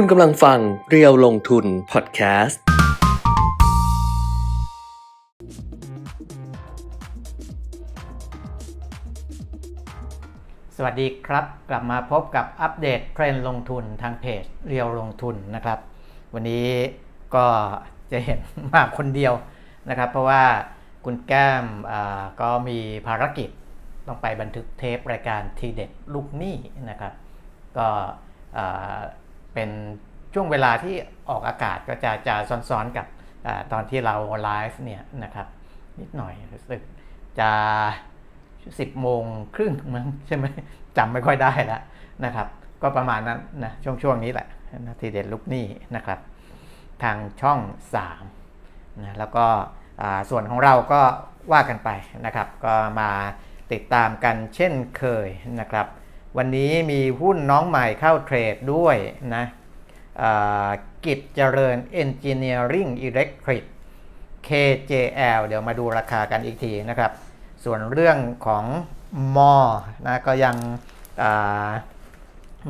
คุณกำลังฟังเรียวลงทุนพอดแคสต์ สวัสดีครับ กลับมาพบกับอัปเดตเทรนด์ลงทุนทางเพจเรียวลงทุนนะครับ วันนี้ก็จะเห็นมาคนเดียวนะครับ เพราะว่าคุณแก้มก็มีภารกิจต้องไปบันทึกเทปรายการทีเด็ดลูกหนี้นะครับ ก็ เป็นช่วงเวลาที่ออกอากาศก็จะจะซ้อนๆกับอตอนที่เราไลฟ์เนี่ยนะครับนิดหน่อยรู้สึกจะ10โมงครึ่งมั้งใช่ไหมจำไม่ค่อยได้แล้วนะครับ ก็ประมาณนั้นนะช่วงช่วงนี้แหละนะทีเด็ดลูกนี้นะครับ ทางช่อง3นะแล้วก็ส่วนของเราก็ว่ากันไปนะครับ ก็มาติดตามกันเช่นเคยนะครับ วันนี้มีหุ้นน้องใหม่เข้าเทรดด้วยนะกิจเจริญ Engineering Electric KJL เดี๋ยวมาดูราคากันอีกทีนะครับ ส่วนเรื่องของมอนะก็ยัง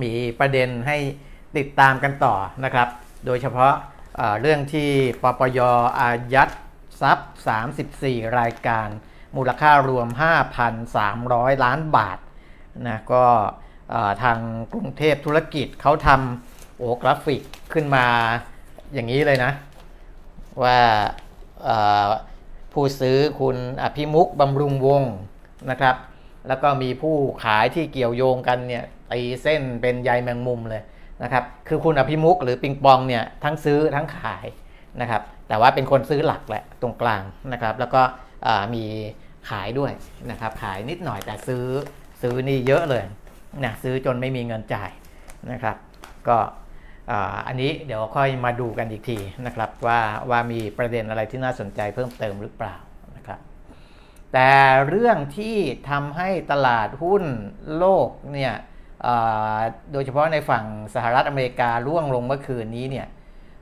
มีประเด็นให้ติดตามกันต่อนะครับ โดยเฉพาะเรื่องที่ปปยอายัดทรัพย์ 34 รายการ มูลค่ารวม 5,300 ล้านบาทนะก็ ทางกรุงเทพธุรกิจเขาทำโอกราฟิกขึ้นมาอย่างนี้เลยนะ ว่าผู้ซื้อคุณอภิมุกบำรุงวงนะครับ แล้วก็มีผู้ขายที่เกี่ยวโยงกันเนี่ยตีเส้นเป็นใยแมงมุมเลยนะครับ คือคุณอภิมุกหรือปิงปองเนี่ยทั้งซื้อทั้งขายนะครับ แต่ว่าเป็นคนซื้อหลักแหละตรงกลางนะครับ แล้วก็มีขายด้วยนะครับ ขายนิดหน่อยแต่ซื้อซื้อนี่เยอะเลย นะซื้อจนไม่มีเงินจ่ายนะครับ ก็อันนี้เดี๋ยวค่อยมาดูกันอีกทีนะครับว่าว่ามีประเด็นอะไรที่น่าสนใจเพิ่มเติมหรือเปล่านะครับ แต่เรื่องที่ทำให้ตลาดหุ้นโลกเนี่ยโดยเฉพาะในฝั่งสหรัฐอเมริการ่วงลงเมื่อคืนนี้เนี่ย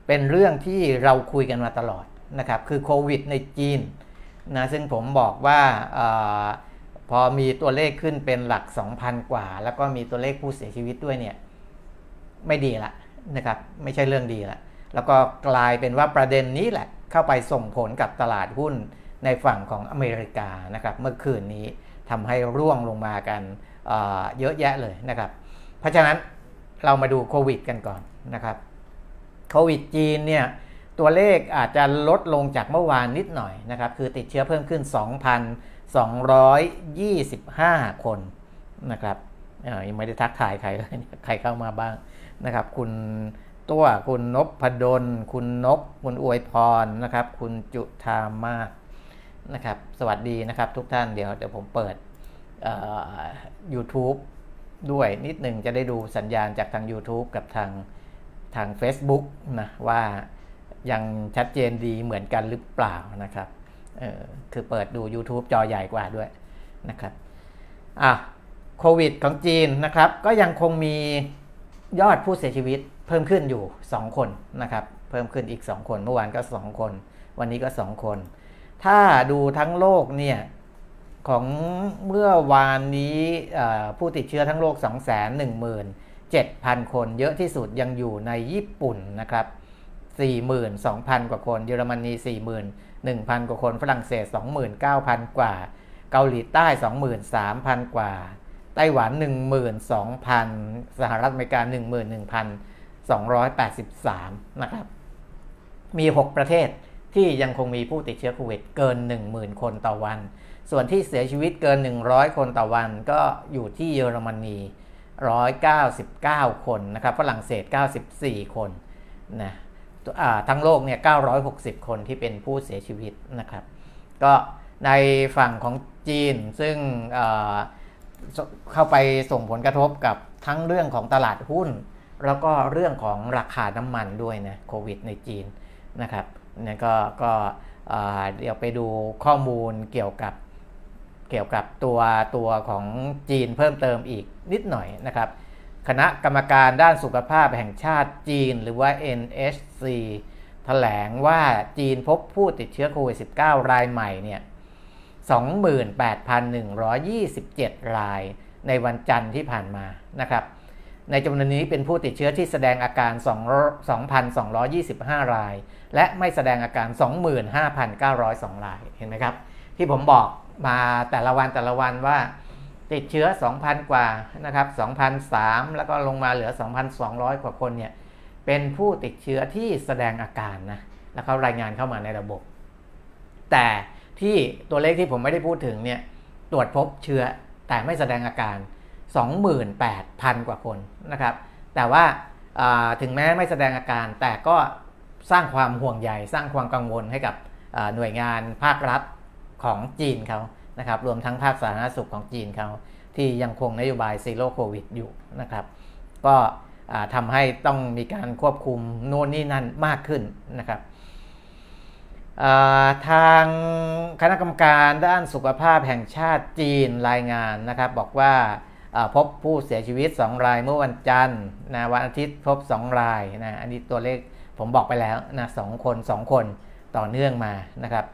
เป็นเรื่องที่เราคุยกันมาตลอดนะครับคือโควิดในจีนนะซึ่งผมบอกว่าา พอมีตัวเลขขึ้นเป็นหลัก 2,000 กว่า แล้วก็มีตัวเลขผู้เสียชีวิตด้วยเนี่ยไม่ดีละนะครับไม่ใช่เรื่องดีละแล้วก็กลายเป็นว่าประเด็นนี้แหละเข้าไปส่งผลกับตลาดหุ้นในฝั่งของอเมริกานะครับเมื่อคืนนี้ทำให้ร่วงลงมากันเเยอะแยะเลยนะครับ เพราะฉะนั้นเรามาดูโควิดกันก่อนนะครับโควิดจีนเนี่ยตัวเลขอาจจะลดลงจากเมื่อวานนิดหน่อยนะครับคือติดเชื้อเพิ่มขึ้น 225 คนนะครับยังไม่ได้ทักทายใครเลยใครเข้ามาบ้างนะครับ คุณตัวคุณนพพดล คุณนก คุณอวยพรนะครับ คุณจุธามาศนะครับ สวัสดีนะครับทุกท่านเดี๋ยวเดี๋ยวผมเปิดเอ่อ YouTube ด้วยนิดหนึ่งจะได้ดูสัญญาณจากทาง YouTube กับทางทาง Facebook นะว่ายังชัดเจนดีเหมือนกันหรือเปล่านะครับ เออคือเปิดดู YouTube จอใหญ่กว่าด้วยนะครับอะโควิดของจีนนะครับ ก็ยังคงมียอดผู้เสียชีวิตเพิ่มขึ้นอยู่ 2 คนนะครับ เพิ่มขึ้นอีก 2 คน เมื่อวานก็ 2 คน วันนี้ก็ 2 คน ถ้าดูทั้งโลกเนี่ยของเมื่อวานนี้ผู้ติดเชื้อทั้งโลก 217,000 คน เยอะที่สุดยังอยู่ในญี่ปุ่นนะครับ 42,000 กว่าคน เยอรมนี 1,000 กว่าคน ฝรั่งเศส 29,000 กว่า เกาหลีใต้ 23,000 กว่า ไต้หวัน 12,000 สหรัฐอเมริกา 11,283 นะครับ มี 6 ประเทศที่ยังคงมีผู้ติดเชื้อโควิดเกิน 10,000 คนต่อวัน ส่วนที่เสียชีวิตเกิน 100 คนต่อวันก็อยู่ที่เยอรมนี 199 คนนะครับ ฝรั่งเศส 94 คนนะ ทั้งโลกเนี่ย 960 คนที่เป็นผู้เสียชีวิตนะครับ ก็ในฝั่งของจีนซึ่งเข้าไปส่งผลกระทบกับทั้งเรื่องของตลาดหุ้น แล้วก็เรื่องของราคาน้ำมันด้วยนะโควิดในจีนนะครับนี่ก็ก็เดี๋ยวไปดูข้อมูลเกี่ยวกับเกี่ยวกับตัวตัวของจีนเพิ่มเติมอีกนิดหน่อยนะครับ คณะกรรมการด้านสุขภาพแห่งชาติจีน หรือว่า NHC แถลงว่าจีนพบผู้ติดเชื้อโควิด -19 รายใหม่เนี่ย 28,127 รายในวันจันทร์ที่ผ่านมานะครับ ในจำนวนนี้เป็นผู้ติดเชื้อที่แสดงอาการ 2,225 ราย และไม่แสดงอาการ 25,902 ราย เห็นไหมครับ ที่ผมบอกมาแต่ละวันแต่ละวันว่า ติดเชื้อ 2,000 กว่านะครับ2,003แล้วก็ลงมาเหลือ 2,200 กว่าคนเนี่ยเป็นผู้ติดเชื้อที่แสดงอาการนะแล้วเขารายงานเข้ามาในระบบ แต่ที่ตัวเลขที่ผมไม่ได้พูดถึงเนี่ยตรวจพบเชื้อแต่ไม่แสดงอาการ 28,000 กว่าคนนะครับ แต่ว่าถึงแม้ไม่แสดงอาการ แต่ก็สร้างความห่วงใยสร้างความกังวลให้กับหน่วยงานภาครัฐของจีนเขา นะครับรวมทั้งภาคสาธารณสุขของจีนเขาที่ยังคงนโยบายซีโร่โควิดอยู่นะครับก็ทำให้ต้องมีการควบคุมโน่นนี่นั่นมากขึ้นนะครับทางคณะกรรมการด้านสุขภาพแห่งชาติจีนรายงานนะครับ บอกว่าพบผู้เสียชีวิต 2 รายเมื่อวันจันทร์นะวันอาทิตย์พบ 2 รายนะอันนี้ตัวเลขผมบอกไปแล้วนะสคน 2 คนต่อเนื่องมานะครับ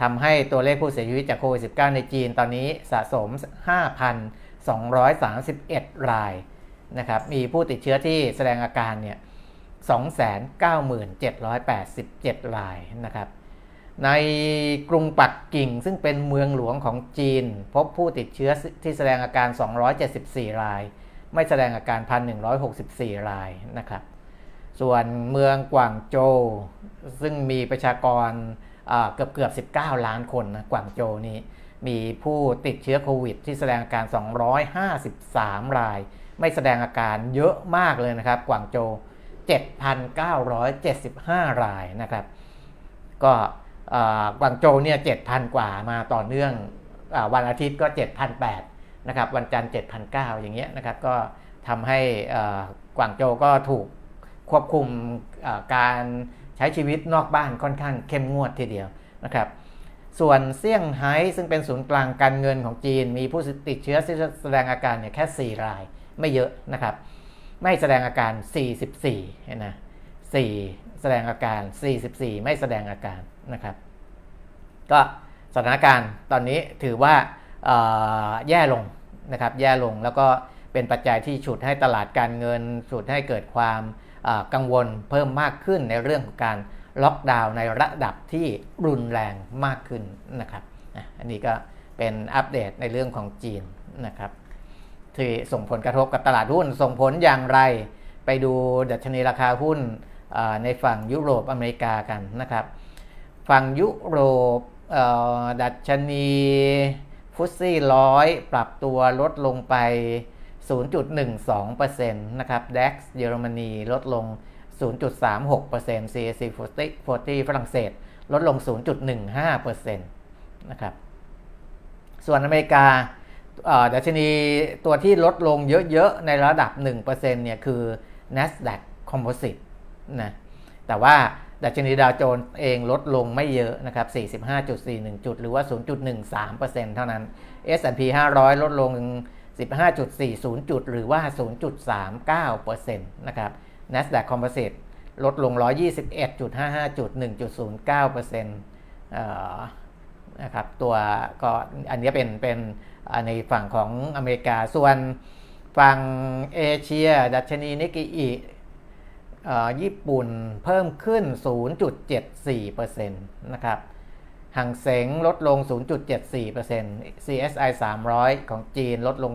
ทำให้ตัวเลขผู้เสียชีวิตจากโควิด -19 ในจีนตอนนี้สะสม 5,231 รายนะครับ มีผู้ติดเชื้อที่แสดงอาการเนี่ย 297,787 รายนะครับ ในกรุงปักกิ่งซึ่งเป็นเมืองหลวงของจีน พบผู้ติดเชื้อที่แสดงอาการ 274 ราย ไม่แสดงอาการ 1,164 รายนะครับ ส่วนเมืองกวางโจวซึ่งมีประชากร เกือบเกือบ19 ล้านคนนะกวางโจวนี้มีผู้ติดเชื้อโควิด ที่แสดงอาการ 253 ราย ไม่แสดงอาการเยอะมากเลยนะครับ กวางโจว7,975 รายนะครับ ก็กวางโจวเนี่ยเจ็ดพันกว่ามาต่อเนื่องอวันอาทิตย์ก็ 7,800นะครับ วันจันทร์7,900 อย่างเงี้ยนะครับ ก็ทำให้กวางโจวก็ถูกควบคุมการ ใช้ชีวิตนอกบ้านค่อนข้างเข้มงวดทีเดียวนะครับ ส่วนเซี่ยงไฮ้ซึ่งเป็นศูนย์กลางการเงินของจีน มีผู้ติดเชื้อที่แสดงอาการเนี่ยแค่ 4 รายไม่เยอะนะครับ ไม่แสดงอาการ 44นะ4แสดงอาการ 44 ไม่แสดงอาการนะครับ ก็สถานการณ์ตอนนี้ถือว่าแย่ลงนะครับ แย่ลงแล้วก็เป็นปัจจัยที่ฉุดให้ตลาดการเงินฉุดให้เกิดความ กังวลเพิ่มมากขึ้นในเรื่องของการล็อกดาวน์ในระดับที่รุนแรงมากขึ้นนะครับ อันนี้ก็เป็นอัปเดตในเรื่องของจีนนะครับ ที่ส่งผลกระทบกับตลาดหุ้น ส่งผลอย่างไร ไปดูดัชนีราคาหุ้นในฝั่งยุโรปอเมริกากันนะครับ ฝั่งยุโรปดัชนีฟุตซี่ร้อยปรับตัวลดลงไป 0.12%นะครับ DAX เยอรมนีลดลง 0.36% CAC 40 ฝรั่งเศส ลดลง 0.15%นะครับ ส่วนอเมริกาดัชนีตัวที่ลดลงเยอะๆ ในระดับ 1%เนี่ยคือ NASDAQ Composite นะแต่ว่าดัชนีดาวโจนส์เองลดลงไม่เยอะนะครับ 45.41 จุด หรือว่า 0.13%เท่านั้น S&P 500 ลดลง 15.40 จุด หรือว่า 0.39%นะครับ NASDAQ Composite ลดลง 121.55 จุด 1.09%นะครับ ตัวก็อันนี้เป็นเป็นในฝั่งของอเมริกา ส่วนฝั่งเอเชีย ดัชนีนิกเกอิญี่ปุ่นเพิ่มขึ้น 0.74%นะครับ หังเสงลดลง 0.74% CSI 300 ของจีนลดลง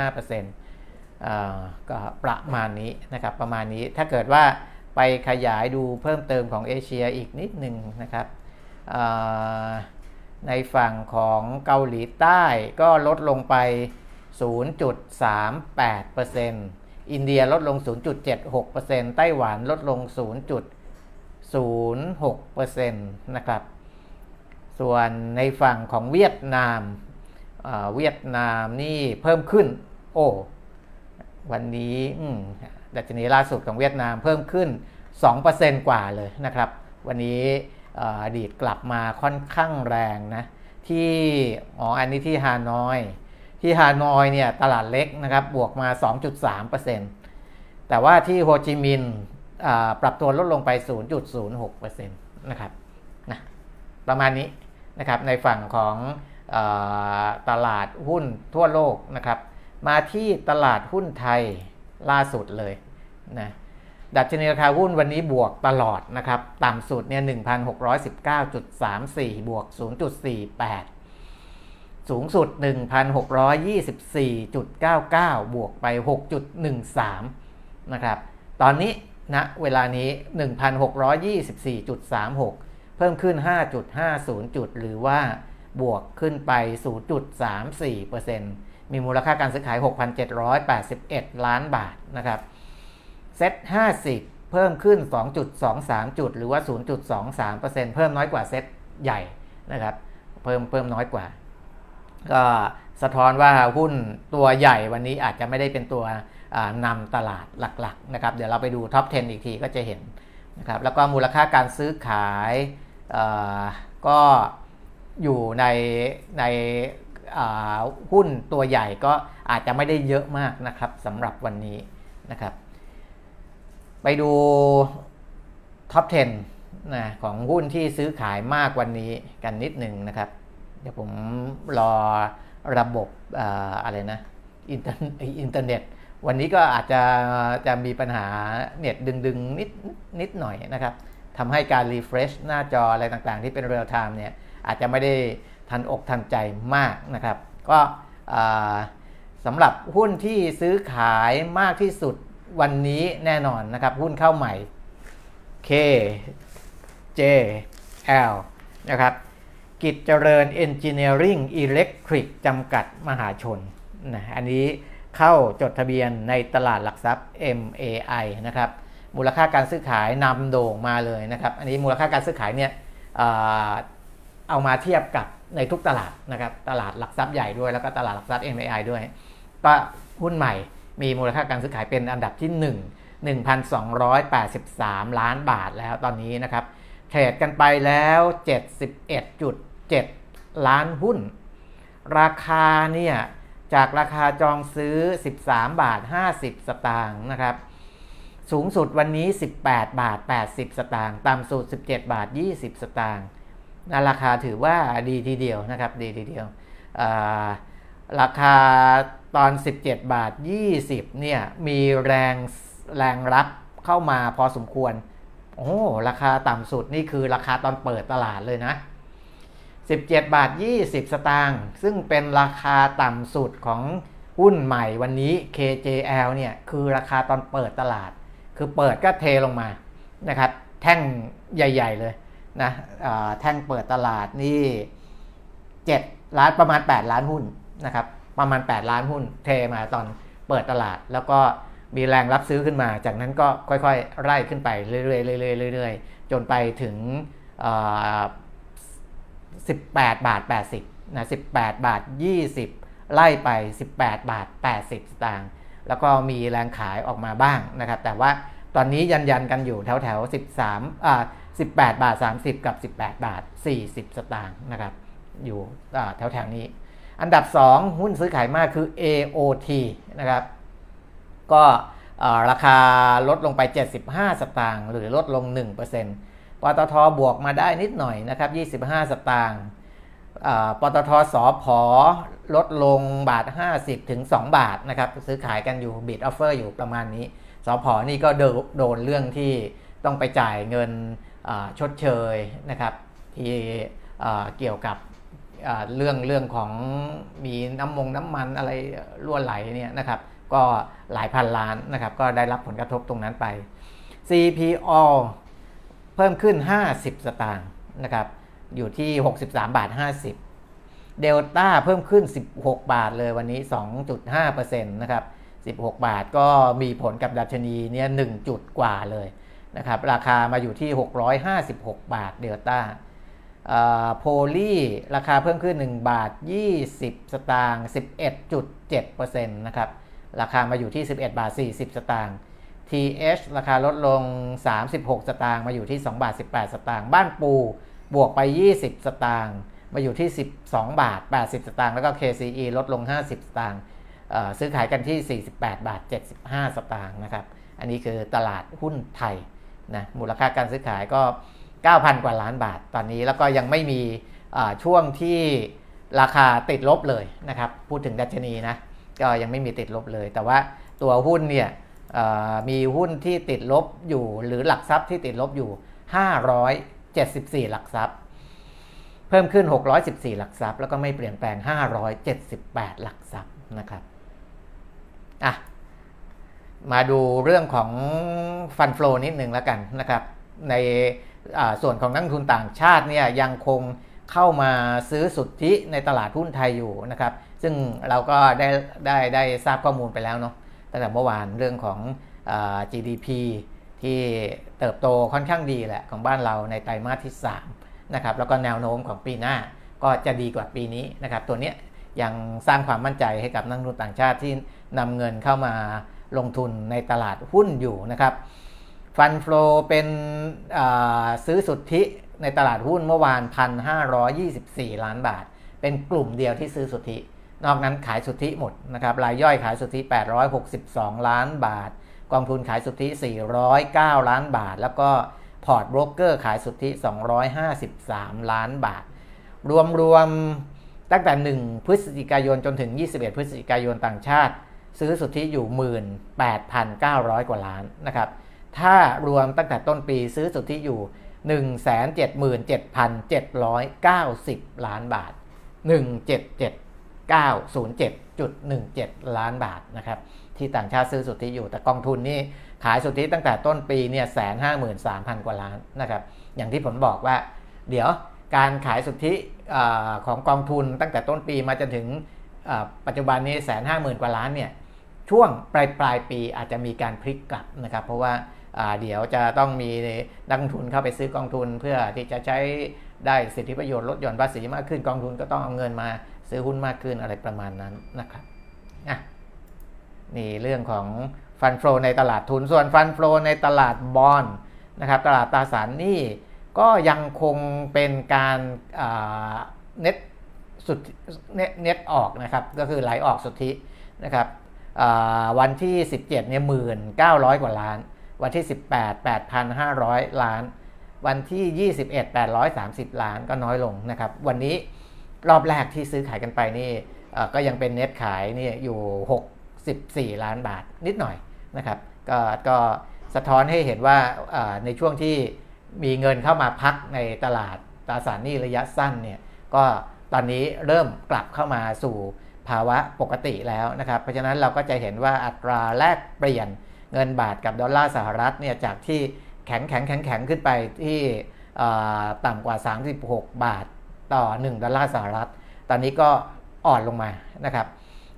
0.05%ก็ประมาณนี้นะครับ ประมาณนี้ ถ้าเกิดว่าไปขยายดูเพิ่มเติมของเอเชียอีกนิดหนึ่งนะครับ ในฝั่งของเกาหลีใต้ก็ลดลงไป 0.38%อินเดียลดลง 0.76%ไต้หวันลดลง 0.06%นะครับ ส่วนในฝั่งของเวียดนามเวียดนามนี่เพิ่มขึ้น โอ้ วันนี้ดัชนีล่าสุดของเวียดนามเพิ่มขึ้น 2%กว่าเลยนะครับ วันนี้อดีตกลับมาค่อนข้างแรงนะ ที่อ๋ออันนี้ที่ฮานอย ที่ฮานอยเนี่ยตลาดเล็กนะครับ บวกมา 2.3%แต่ว่าที่โฮจิมินห์ปรับตัวลดลงไป 0.06%นะครับนะประมาณนี้ นะครับในฝั่งของอตลาดหุ้นทั่วโลกนะครับ มาที่ตลาดหุ้นไทยล่าสุดเลยนะดัชนีราคาหุ้นวันนี้บวกตลอดนะครับ ต่ำสุดเนี่ย 1,619.34 บวก 0.48 สูงสุด 1,624.99 บวกไป 6.13 นะครับ ตอนนี้ณนะเวลานี้ 1,624.36 เพิ่มขึ้น 5.50 จุด หรือว่าบวกขึ้นไป 0.34%มีมูลค่าการซื้อขาย 6,781 ล้านบาทนะครับ SET50 เพิ่มขึ้น 2.23 จุด หรือว่า 0.23%เพิ่มน้อยกว่าเซ็ตใหญ่นะครับ เพิ่มเพิ่มน้อยกว่า ก็สะท้อนว่าหุ้นตัวใหญ่วันนี้อาจจะไม่ได้เป็นตัวนำตลาดหลักๆนะครับ เดี๋ยวเราไปดู top 10 อีกทีก็จะเห็นนะครับ แล้วก็มูลค่าการซื้อขาย ก็อยู่ในในหุ้นตัวใหญ่ก็อาจจะไม่ได้เยอะมากนะครับสำหรับวันนี้นะครับ ไปดู top 10นะของหุ้นที่ซื้อขายมากวันนี้กันนิดหนึ่งนะครับ เดี๋ยวผมรอระบบอะไรนะอินเทอร์อินเทอร์เน็ต วันนี้ก็อาจจะจะมีปัญหาเน็ตดึงๆนิดนิดหน่อยนะครับ ทำให้การ refresh หน้าจออะไรต่างๆ ที่เป็น real-time เนี่ยอาจจะไม่ได้ทันอกทันใจมากนะครับ ก็สำหรับหุ้นที่ซื้อขายมากที่สุดวันนี้แน่นอนนะครับ หุ้นเข้าใหม่ K J L นะครับ กิจเจริญ Engineering Electric จำกัดมหาชนนะอันนี้เข้าจดทะเบียนในตลาดหลักทรัพย์ MAI นะครับ มูลค่าการซื้อขายนำโด่งมาเลยนะครับ อันนี้มูลค่าการซื้อขายเนี่ยเอามาเทียบกับในทุกตลาดนะครับ ตลาดหลักทรัพย์ใหญ่ด้วยแล้วก็ตลาดหลักทรัพย์ MAI ด้วยก็หุ้นใหม่มีมูลค่าการซื้อขายเป็นอันดับที่ 1 1,283 ล้านบาทแล้วตอนนี้นะครับ เทรดกันไปแล้ว 71.7 ล้านหุ้น ราคาเนี่ยจากราคาจองซื้อ 13 บาท 50 สตางค์นะครับ สูงสุดวันนี้ 18 บาท 80 สตางค์ต่ำสุด 17 บาท 20 สตางค์ราคาถือว่าดีทีเดียวนะครับดีทีเดียวราคาตอน 17 บาท 20 เนี่ยมีแรงแรงรับเข้ามาพอสมควร โอ้ราคาต่ำสุดนี่คือราคาตอนเปิดตลาดเลยนะ 17 บาท 20 สตางค์ซึ่งเป็นราคาต่ำสุดของหุ้นใหม่วันนี้ KJL เนี่ยคือราคาตอนเปิดตลาด คือเปิดก็เทลงมานะครับแท่งใหญ่ ๆ เลยนะแท่งเปิดตลาดนี่7ล้านประมาณ 8 ล้านหุ้นนะครับประมาณ 8 ล้านหุ้นเทมาตอนเปิดตลาด แล้วก็มีแรงรับซื้อขึ้นมา จากนั้นก็ค่อยๆ ไล่ขึ้นไปเรื่อยๆเรื่อยๆเรื่อยๆจนไปถึง 18 บาท 80นะ18 บาท 20 ไล่ไป 18 บาท 80สตางค์ แล้วก็มีแรงขายออกมาบ้างนะครับ แต่ว่าตอนนี้ยันยันกันอยู่แถวแถว13อ่า18 บาท 30 กับ 18 บาท 40 สตางค์นะครับ อยู่แถวแถวนี้ อันดับ 2 หุ้นซื้อขายมากคือ AOT นะครับ ก็ราคาลดลงไป 75 สตางค์หรือลดลง 1%ปตทบวกมาได้นิดหน่อยนะครับ 25 สตางค์ ปตทสอพอลดลงบาท 50 ถึง 2 บาทนะครับ ซื้อขายกันอยู่บิดออฟเฟอร์อยู่ประมาณนี้สอพอนี่ก็โดนเรื่องที่ต้องไปจ่ายเงินชดเชยนะครับ ที่เกี่ยวกับเรื่องเรื่องของมีน้ำมงน้ำมันอะไรรั่วไหลเนี่ยนะครับก็หลายพันล้านนะครับ ก็ได้รับผลกระทบตรงนั้นไป CPO เพิ่มขึ้น 50 สตางค์นะครับ อยู่ที่ 63 บาท 50 เดลต้าเพิ่มขึ้น 16 บาทเลยวันนี้ 2.5%นะครับ 16 บาทก็มีผลกับดัชนีเนี่ย1จุดกว่าเลยนะครับ ราคามาอยู่ที่ 656 บาทเดลต้าโพลีราคาเพิ่มขึ้น 1 บาท 20 สตางค์ 11.7%นะครับ ราคามาอยู่ที่ 11 บาท 40 สตางค์ TH ราคาลดลง 36 สตางค์มาอยู่ที่ 2 บาท 18 สตางค์ บ้านปู บวกไป 20 สตางค์มาอยู่ที่ 12 บาท 80 สตางค์แล้วก็ KCE ลดลง 50 สตางค์ซื้อขายกันที่ 48 บาท 75 สตางค์นะครับ อันนี้คือตลาดหุ้นไทยนะมูลค่าการซื้อขายก็ 9,000 กว่าล้านบาทตอนนี้แล้วก็ยังไม่มีช่วงที่ราคาติดลบเลยนะครับ พูดถึงดัชนีนะก็ยังไม่มีติดลบเลย แต่ว่าตัวหุ้นเนี่ยมีหุ้นที่ติดลบอยู่หรือหลักทรัพย์ที่ติดลบอยู่ 500 74 หลักทรัพย์ เพิ่มขึ้น 614 หลักทรัพย์ แล้วก็ไม่เปลี่ยนแปลง 578 หลักทรัพย์นะครับอะมาดูเรื่องของฟันฟลูนิดหนึ่งแล้วกันนะครับ ในส่วนของนักทุนต่างชาติเนี่ยยังคงเข้ามาซื้อสุทธิในตลาดหุ้นไทยอยู่นะครับ ซึ่งเราก็ได้ได้ได้ทราบข้อมูลไปแล้วเนาะตั้งแต่เมื่อวานเรื่องของอ GDP ที่เติบโตค่อนข้างดีแหละของบ้านเราในไตรมาสที่3นะครับแล้วก็แนวโน้มของปีหน้าก็จะดีกว่าปีนี้นะครับ ตัวนี้ยังสร้างความมั่นใจให้กับนักลงทุนต่างชาติที่นำเงินเข้ามาลงทุนในตลาดหุ้นอยู่นะครับ fund flow เป็นซื้อสุทธิในตลาดหุ้นเมื่อวาน 1,524 ล้านบาท เป็นกลุ่มเดียวที่ซื้อสุทธิ นอกนั้นขายสุทธิหมดนะครับรายย่อยขายสุทธิ 862 ล้านบาท กองทุนขายสุทธิ 409 ล้านบาท แล้วก็พอร์ตโบรกเกอร์ขายสุทธิ 253 ล้านบาท รวมๆตั้งแต่ 1 พฤศจิกายนจนถึง 21 พฤศจิกายนต่างชาติ ซื้อสุทธิอยู่ 18,900 กว่าล้านนะครับ ถ้ารวมตั้งแต่ต้นปีซื้อสุทธิอยู่ 177,790 ล้านบาท 177,907.17 ล้านบาทนะครับ ที่ต่างชาติซื้อสุทธิอยู่ แต่กองทุนนี่ขายสุทธิตั้งแต่ต้นปีเนี่ยแสนห้าหมื่นสามพันกว่าล้านนะครับ อย่างที่ผมบอกว่า เดี๋ยวการขายสุทธิอของกองทุนตั้งแต่ต้นปีมาจนถึงปัจจุบันนี้แสนห้าหมื่นกว่าล้านเนี่ยช่วงปลายปลายปีอาจจะมีการพลิกกลับนะครับ เพราะว่าเดี๋ยวจะต้องมีนักทุนเข้าไปซื้อกองทุนเพื่อที่จะใช้ได้สิทธิประโยชน์ลดหย่อนภาษีมากขึ้นกองทุนก็ต้องเอาเงินมาซื้อหุ้นมากขึ้นอะไรประมาณนั้นนะครับอะ นี่เรื่องของฟันโฟในตลาดทุนส่วนฟันโฟในตลาดบอลนะครับตลาดตราสารหนี้ก็ยังคงเป็นการเน็ตสุดเน็ตออกนะครับก็คือไหลออกสุทธินะครับวันที่ 17เนี่ยหมื่นเก้าร้อยกว่าล้าน วันที่ 18 8,500 ล้าน วันที่ 21 830 ล้านก็น้อยลงนะครับ วันนี้รอบแรกที่ซื้อขายกันไปนี่ก็ยังเป็นเน็ตขายนี่อยู่ 64ล้านบาทนิดหน่อยนะครับก็ก็สะท้อนให้เห็นว่าในช่วงที่มีเงินเข้ามาพักในตลาดตราสารหนี้ระยะสั้นเนี่ยก็ตอนนี้เริ่มกลับเข้ามาสู่ภาวะปกติแล้วนะครับ เพราะฉะนั้นเราก็จะเห็นว่าอัตราแลกเปลี่ยนเงินบาทกับดอลลาร์สหรัฐเนี่ยจากที่แข็งแข็งแข็งแข็งขึ้นไปที่ต่ำกว่า 36 บาทต่อ 1 ดอลลาร์สหรัฐ ตอนนี้ก็อ่อนลงมานะครับ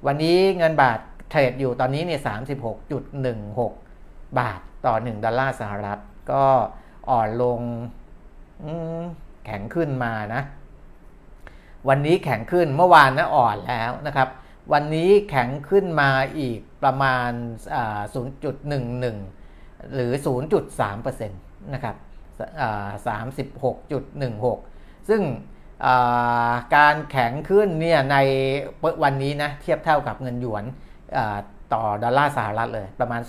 วันนี้เงินบาท เทรดอยู่ตอนนี้เนี่ย36.16บาทต่อ1ดอลลาร์สหรัฐ ก็อ่อนลงแข็งขึ้นมานะ วันนี้แข็งขึ้นเมื่อวานนะอ่อนแล้วนะครับ วันนี้แข็งขึ้นมาอีกประมาณ 0.11 หรือ 0.3%นะครับ36.16 ซึ่งการแข็งขึ้นเนี่ยในวันนี้นะเทียบเท่ากับเงินหยวน ต่อดอลลาร์สหรัฐเลยประมาณ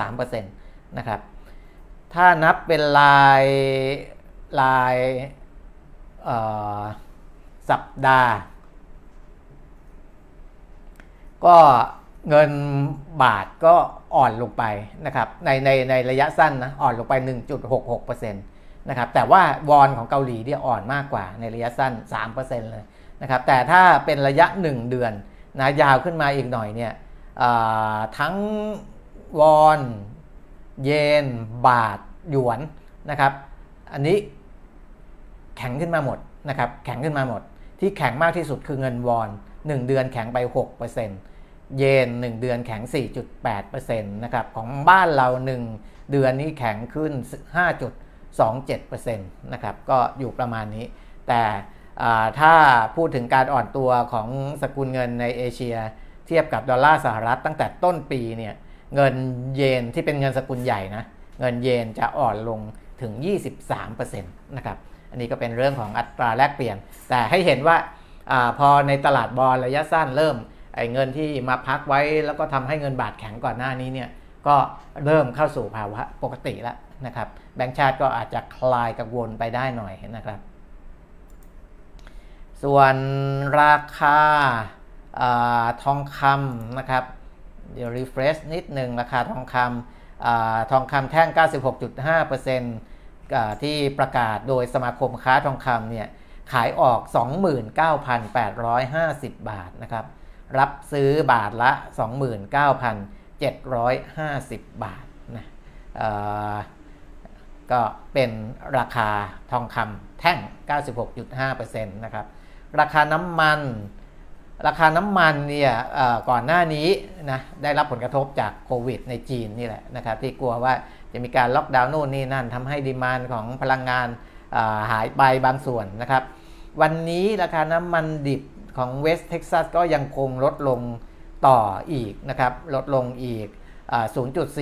0.3%นะครับ ถ้านับเป็นลายลายสัปดาห์ ก็เงินบาทก็อ่อนลงไปนะครับในในในระยะสั้นนะอ่อนลงไป 1.66%นะครับแต่ว่าวอนของเกาหลีเนี่ยอ่อนมากกว่าในระยะสั้น 3%เลยนะครับแต่ถ้าเป็นระยะ 1 เดือนนะยาวขึ้นมาอีกหน่อยเนี่ย ทั้งวอนเยน บาท หยวนนะครับ อันนี้แข็งขึ้นมาหมดนะครับ แข็งขึ้นมาหมด ที่แข็งมากที่สุดคือเงินวอน 1 เดือนแข็งไป 6%เยน 1 เดือนแข็ง 4.8%นะครับ ของบ้านเรา 1 เดือนนี้แข็งขึ้น 5.27%นะครับ ก็อยู่ประมาณนี้ แต่ถ้าพูดถึงการอ่อนตัวของสกุลเงินในเอเชีย ทียบกับดอลลาร์สหรัฐตั้งแต่ต้นปีเนี่ยเงินเยนที่เป็นเงินสกุลใหญ่นะเงินเยนจะอ่อนลงถึง 23%นะครับอันนี้ก็เป็นเรื่องของอัตราแลกเปลี่ยน แต่ให้เห็นว่าอพอในตลาดบอลระยะสั้นเริ่มไอ้เงินที่มาพักไว้แล้วก็ทำให้เงินบาทแข็งก่อนหน้านี้เนี่ยก็เริ่มเข้าสู่ภาวะปกติแล้วนะครับแบงก์ชาติก็อาจจะคลายกังวลไปได้หน่อยนะครับ ส่วนราคา ทองคำนะครับ เดี๋ยวรีเฟรชนิดหนึ่งราคาทองคำอทองคำแท่ง 96.5%ที่ประกาศโดยสมาคมค้าทองคำเนี่ยขายออก 29,850 บาทนะครับ รับซื้อบาทละ 29,750 บาทนะก็เป็นราคาทองคำแท่ง 96.5%นะครับ ราคาน้ำมัน ราคาน้ำมันเนี่ยก่อนหน้านี้นะได้รับผลกระทบจากโควิดในจีนนี่แหละนะครับที่กลัวว่าจะมีการล็อกดาวน์โน่นนี่นั่นทำให้ demand ของพลังงานหายไปบางส่วนนะครับ วันนี้ราคาน้ำมันดิบของเวสต์เท็กซัสก็ยังคงลดลงต่ออีกนะครับลดลงอีก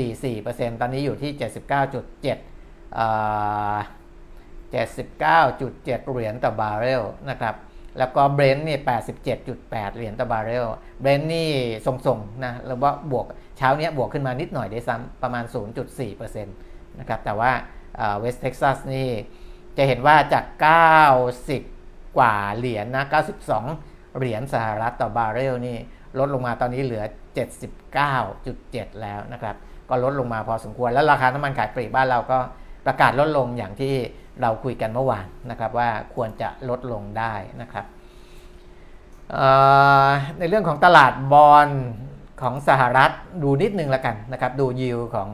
0.44%ตอนนี้อยู่ที่ 79.7 79.7 เหรียญต่อบาร์เรลนะครับ แล้วก็เบรนท์นี่87.8 เหรียญต่อบาร์เรล เบรนท์นี่ทรงๆนะแล้วว่าบวกเช้านี้บวกขึ้นมานิดหน่อยด้วยซ้ำประมาณ 0.4%นะครับ แต่ว่าเวสเท็กซัสนี่จะเห็นว่าจาก 90 กว่าเหรียญนนะ 92 เหรียญสหรัฐต่อบาร์เรลนี่ลดลงมาตอนนี้เหลือ 79.7 แล้วนะครับ ก็ลดลงมาพอสมควร แล้วราคาน้ำมันขายปลีกบ้านเราก็ประกาศลดลงอย่างที่ เราคุยกันเมื่อวานนะครับว่าควรจะลดลงได้นะครับในเรื่องของตลาดบอลของสหรัฐดูนิดนึงละกันนะครับ ดู yield ของ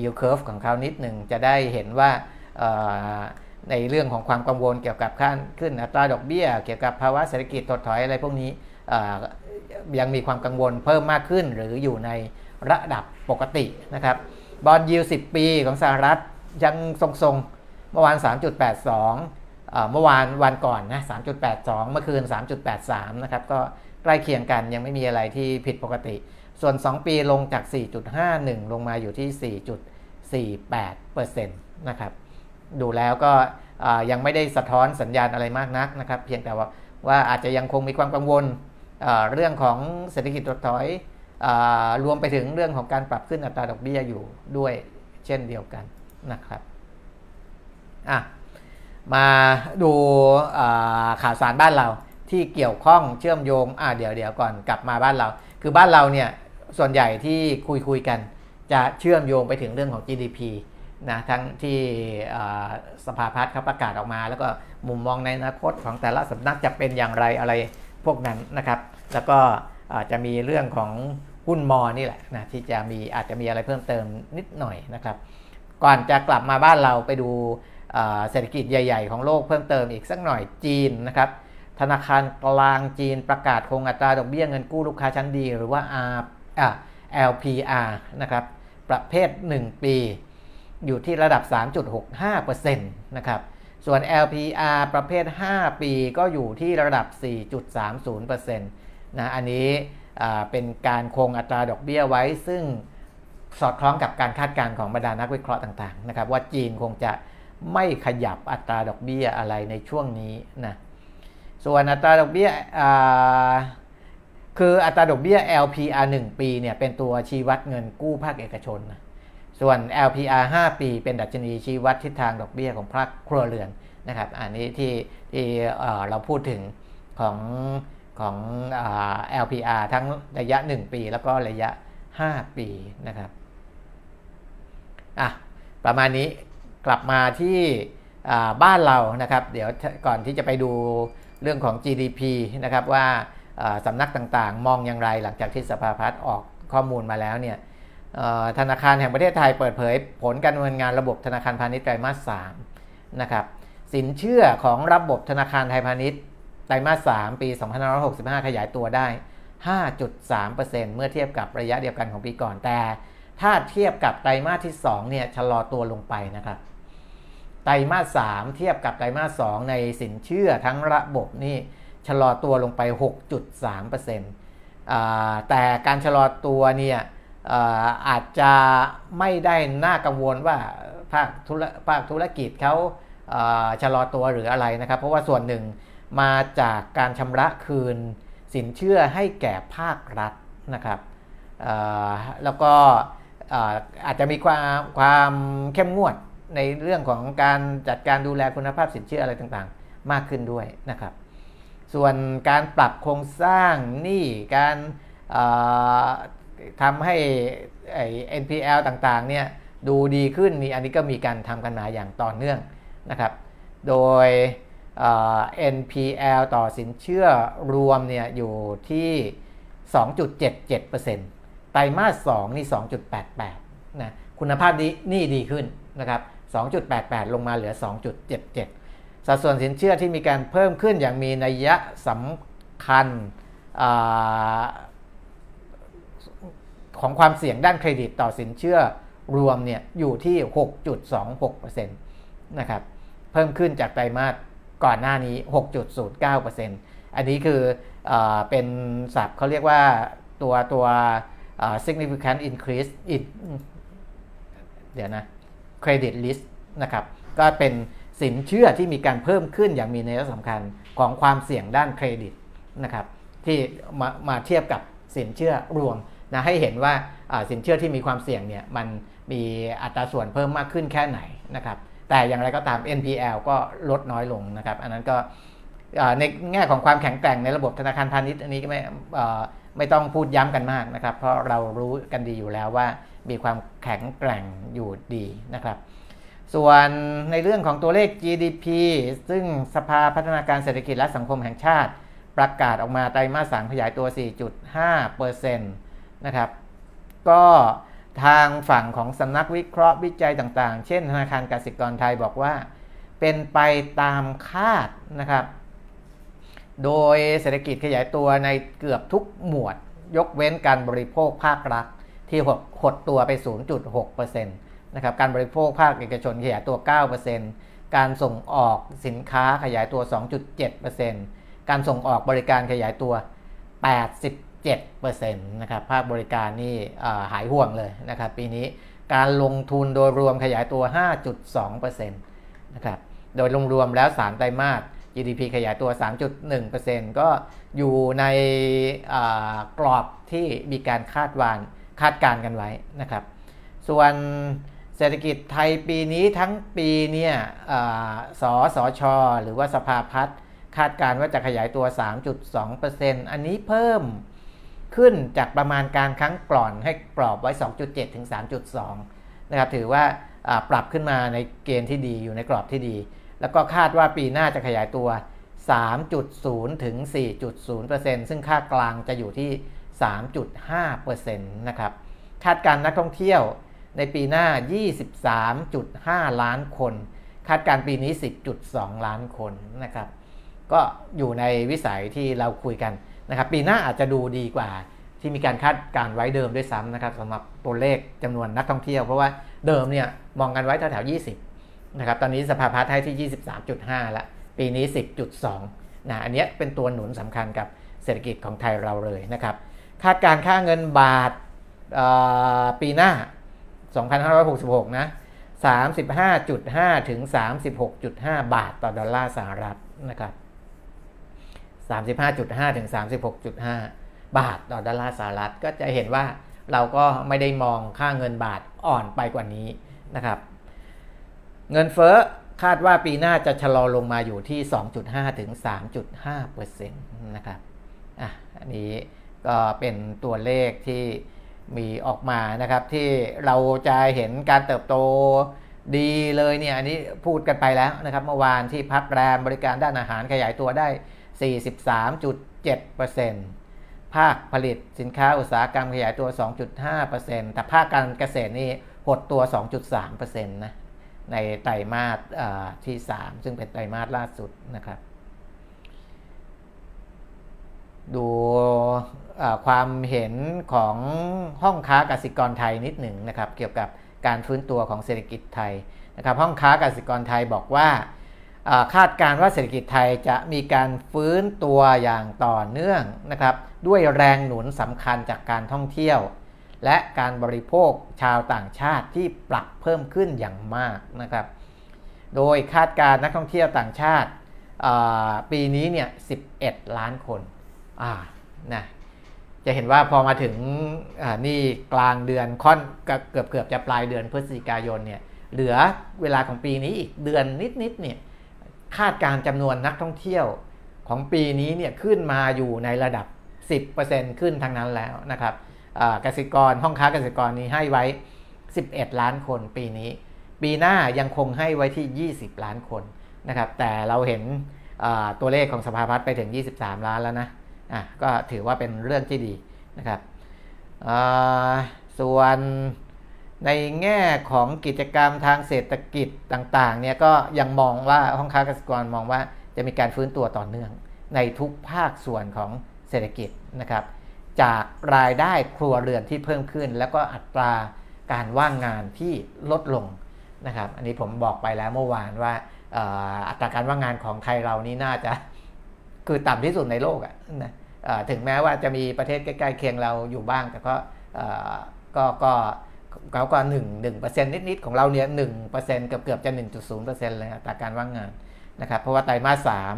yield curve ของเขานิดหนึ่งจะได้เห็นว่าในเรื่องของความกังวลเกี่ยวกับการขึ้นอัตราดอกเบี้ย เกี่ยวกับภาวะเศรษฐกิจถดถอยอะไรพวกนี้ยังมีความกังวลเพิ่มมากขึ้น หรืออยู่ในระดับปกตินะครับบอลยิว10 ปีของสหรัฐยังทรงๆ เมื่อวาน 3.82 เมื่อวานวันก่อนนะ 3.82 เมื่อคืน 3.83 นะครับ ก็ใกล้เคียงกันยังไม่มีอะไรที่ผิดปกติ ส่วน 2 ปีลงจาก 4.51 ลงมาอยู่ที่ 4.48%นะครับ ดูแล้วก็ยังไม่ได้สะท้อนสัญญาณอะไรมากนักนะครับ เพียงแต่ว่าว่าอาจจะยังคงมีความกังวลเรื่องของเศรษฐกิจถดถอยรวมไปถึงเรื่องของการปรับขึ้นอัตราดอกเบี้ยอยู่ด้วยเช่นเดียวกันนะครับ อะมาดูข่าวสารบ้านเราที่เกี่ยวข้องเชื่อมโยงอะเดี๋ยวเดี๋ยวก่อนกลับมาบ้านเรา คือบ้านเราเนี่ยส่วนใหญ่ที่คุยคุยกัน จะเชื่อมโยงไปถึงเรื่องของ GDP นะทั้งที่สภาพัฒน์เขาประกาศออกมา แล้วก็มุมมองในอนาคตของแต่ละสำนักจะเป็นอย่างไรอะไรพวกนั้นนะครับ แล้วก็จจะมีเรื่องของหุ้นมอนี่แหละนะที่จะมีอาจจะมีอะไรเพิ่มเติมนิดหน่อยนะครับ ก่อนจะกลับมาบ้านเราไปดู เศรษฐกิจใหญ่ ๆ ของโลกเพิ่มเติมอีกสักหน่อยจีนนะครับธนาคารกลางจีนประกาศคงอัตราดอกเบี้ยเงินกู้ลูกค้าชั้นดี หรือว่า R อ่า LPR นะครับประเภท 1 ปี อยู่ที่ระดับ 3.65%นะครับส่วน LPR ประเภท 5 ปีก็อยู่ที่ระดับ 4.30%นะอันนี้เป็นการคงอัตราดอกเบี้ยไว้ ซึ่งสอดคล้องกับการคาดการณ์ของบรรดานักวิเคราะห์ต่างๆนะครับว่าจีนคงจะ ไม่ขยับอัตราดอกเบี้ยอะไรในช่วงนี้นะส่วนอัตราดอกเบี้ยคืออัตราดอกเบี้ย LPR 1 ปีเนี่ยเป็นตัวชี้วัดเงินกู้ภาคเอกชนนะส่วน LPR 5 ปีเป็นดัชนีชี้วัดทิศทางดอกเบี้ยของภาคครัวเรือนนะครับ อันนี้ที่ที่เราพูดถึงของของ LPR ทั้งระยะ 1 ปีแล้วก็ระยะ 5 ปีนะครับ อะ ประมาณนี้ กลับมาที่บ้านเรานะครับ เดี๋ยวก่อนที่จะไปดูเรื่องของ GDP นะครับว่าสำนักต่างๆ มองอย่างไรหลังจากที่สภาพัฒน์ออกข้อมูลมาแล้วเนี่ยธนาคารแห่งประเทศไทยเปิดเผยผลการดำเนินงานระบบธนาคารพาณิชย์ไตรมาส3นะครับสินเชื่อของระบบธนาคารไทยพาณิชย์ไตรมาส3ปี 2565 ขยายตัวได้ 5.3%เมื่อเทียบกับระยะเดียวกันของปีก่อนแต่ ถ้าเทียบกับไตรมาสที่2เนี่ยชะลอตัวลงไปนะครับ ไตรมาส3เทียบกับไตรมาส2ในสินเชื่อทั้งระบบนี่ชะลอตัวลงไป 6.3%แต่การชะลอตัวเนี่ยอาจจะไม่ได้น่ากังวลว่าภาคธุรภาคธุรกิจเขาชะลอตัวหรืออะไรนะครับ เพราะว่าส่วนหนึ่งมาจากการชำระคืนสินเชื่อให้แก่ภาครัฐนะครับแล้วก็อาจจะมีความความเข้มงวด ในเรื่องของการจัดการดูแลคุณภาพสินเชื่ออะไรต่างๆ มากขึ้นด้วยนะครับ ส่วนการปรับโครงสร้างหนี้การทำให้ NPL ต่างๆเนี่ยดูดีขึ้นนี่อันนี้ก็มีการทำกันมาอย่างต่อเนื่องนะครับ โดย NPL ต่อสินเชื่อรวมเนี่ยอยู่ที่ 2.77%ไตรมาส2นี่ 2.88นะคุณภาพนี้นี่ดีขึ้นนะครับ 2.88 ลงมาเหลือ 2.77 สัดส่วนสินเชื่อที่มีการเพิ่มขึ้นอย่างมีนัยยะสำคัญอของความเสี่ยงด้านเครดิตต่อสินเชื่อรวมเนี่ยอยู่ที่ 6.26%นะครับเพิ่มขึ้นจากไตรมาสก่อนหน้านี้ 6.09%อันนี้คืออเป็นศัพท์เขาเรียกว่าตัวตัว significant increase in เดี๋ยวนะ credit list นะครับก็เป็นสินเชื่อที่มีการเพิ่มขึ้นอย่างมีนัยสำคัญของความเสี่ยงด้านเครดิตนะครับที่มามาเทียบกับสินเชื่อรวมนะให้เห็นว่าสินเชื่อที่มีความเสี่ยงเนี่ยมันมีอัตราส่วนเพิ่มมากขึ้นแค่ไหนนะครับแต่อย่างไรก็ตาม NPL ก็ลดน้อยลงนะครับ อันนั้นก็ในแง่ของความแข็งแกร่งในระบบธนาคารพาณิชย์อันนี้ไม่ไม่ต้องพูดย้ำกันมากนะครับ เพราะเรารู้กันดีอยู่แล้วว่า มีความแข็งแกร่งอยู่ดีนะครับ ส่วนในเรื่องของตัวเลข GDP ซึ่งสภาพัฒนาการเศรษฐกิจและสังคมแห่งชาติ ประกาศออกมาไตรมาสสามขยายตัว 4.5%นะครับ ก็ทางฝั่งของสำนักวิเคราะห์วิจัยต่างๆ เช่นธนาคารกสิกรไทยบอกว่า เป็นไปตามคาดนะครับ โดยเศรษฐกิจขยายตัวในเกือบทุกหมวด ยกเว้นการบริโภคภาครัฐ ที่หดตัวไป 0.6%นะครับการบริโภคภาคเอกชนขยายตัว 9%การส่งออกสินค้าขยายตัว 2.7%การส่งออกบริการขยายตัว 87%นะครับภาคบริการนี่หายห่วงเลยนะครับปีนี้การลงทุนโดยรวมขยายตัว 5.2%นะครับโดยรวมๆแล้ว 3 ไตรมาส GDP ขยายตัว 3.1%ก็อยู่ในกรอบที่มีการคาดวาน คาดการ์กันไว้นะครับ ส่วนเศรษฐกิจไทยปีนี้ทั้งปีเนี่ยสสช หรือว่าสภาพัฒน์คาดการ์ว่าจะขยายตัว 3.2%อันนี้เพิ่มขึ้นจากประมาณการครั้งก่อนให้กรอบไว้ 2.7 ถึง 3.2 นะครับ ถือว่าปรับขึ้นมาในเกณฑ์ที่ดีอยู่ในกรอบที่ดี แล้วก็คาดว่าปีหน้าจะขยายตัว 3.0 ถึง 4.0%ซึ่งค่ากลางจะอยู่ที่ 3.5%นะครับคาดการนักท่องเที่ยวในปีหน้า 23.5 ล้านคน คาดการปีนี้ 10.2 ล้านคนนะครับ ก็อยู่ในวิสัยที่เราคุยกันนะครับ ปีหน้าอาจจะดูดีกว่าที่มีการคาดการไว้เดิมด้วยซ้ำนะครับสำหรับตัวเลขจำนวนนักท่องเที่ยว เพราะว่าเดิมเนี่ยมองกันไว้แถวๆ20นะครับ ตอนนี้สภาพัฒน์ให้ที่ 23.5 ละปีนี้ 10.2นะอันนี้เป็นตัวหนุนสำคัญกับเศรษฐกิจของไทยเราเลยนะครับ คาดการค่าเงินบาทปีหน้า 2566 นะ 35.5 ถึง 36.5 บาทต่อดอลลาร์สหรัฐนะครับ 35.5 ถึง 36.5 บาทต่อดอลลาร์สหรัฐ ก็จะเห็นว่าเราก็ไม่ได้มองค่าเงินบาทอ่อนไปกว่านี้นะครับ เงินเฟ้อคาดว่าปีหน้าจะชะลอลงมาอยู่ที่ 2.5 ถึง 3.5%นะครับ อะ อันนี้ ก็เป็นตัวเลขที่มีออกมานะครับ ที่เราจะเห็นการเติบโตดีเลยเนี่ยอันนี้พูดกันไปแล้วนะครับเมื่อวานที่พักแรมบริการด้านอาหารขยายตัวได้ 43.7%ภาคผลิตสินค้าอุตสาหกรรมขยายตัว 2.5%แต่ภาคการเกษตรนี่หดตัว 2.3%นะในไตรมาสที่ 3 ซึ่งเป็นไตรมาสล่าสุดนะครับ ดู ความเห็นของห้องค้ากสิกรไทยนิดหนึ่งนะครับ เกี่ยวกับการฟื้นตัวของเศรษฐกิจไทยนะครับ ห้องค้ากสิกรไทยบอกว่าคาดการว่าเศรษฐกิจไทยจะมีการฟื้นตัวอย่างต่อเนื่องนะครับ ด้วยแรงหนุนสำคัญจากการท่องเที่ยว และการบริโภคชาวต่างชาติที่ปรับเพิ่มขึ้นอย่างมากนะครับ โดยคาดการนักท่องเที่ยวต่างชาติปีนี้เนี่ย 11 ล้านคนนะ จะเห็นว่าพอมาถึงนี่กลางเดือนค่อนเกือบเกือบจะปลายเดือนพฤศจิกายนเนี่ยเหลือเวลาของปีนี้อีกเดือนนิดๆเนี่ยคาดการจำนวนนักท่องเที่ยวของปีนี้เนี่ยขึ้นมาอยู่ในระดับ 10%ขึ้นทั้งนั้นแล้วนะครับกสิกรห้องค้ากสิกรนี้ให้ไว้ 11 ล้านคนปีนี้ ปีหน้ายังคงให้ไว้ที่ 20 ล้านคนนะครับแต่เราเห็นตัวเลขของสภาพัฒน์ไปถึง 23 ล้านแล้วนะ อะก็ถือว่าเป็นเรื่องที่ดีนะครับส่วนในแง่ของกิจกรรมทางเศรษฐกิจต่างๆเนี่ยก็ยังมองว่าห้องค้ากสิกรมองว่าจะมีการฟื้นตัวต่อเนื่อง ในทุกภาคส่วนของเศรษฐกิจนะครับจากรายได้ครัวเรือนที่เพิ่มขึ้น แล้วก็อัตราการว่างงานที่ลดลงนะครับอันนี้ผมบอกไปแล้วเมื่อวานว่าอัตราการว่างงานของไทยเรานี่น่าจะคือต่ำที่สุดในโลกอะนะ ถึงแม้ว่าจะมีประเทศใกล้ๆเคียงเราอยู่บ้าง แต่ก็ก็ก็เขาก็หนึ่งหนึ่งเปอร์เซ็นต์นิดๆของเราเนี่ยหนึ่งเปอร์เซ็นต์เกือบเกือบจะหนึ่งจุดศูนย์เปอร์เซ็นต์เลยอัตราการว่างงานนะครับ เพราะว่าไตรมาสสาม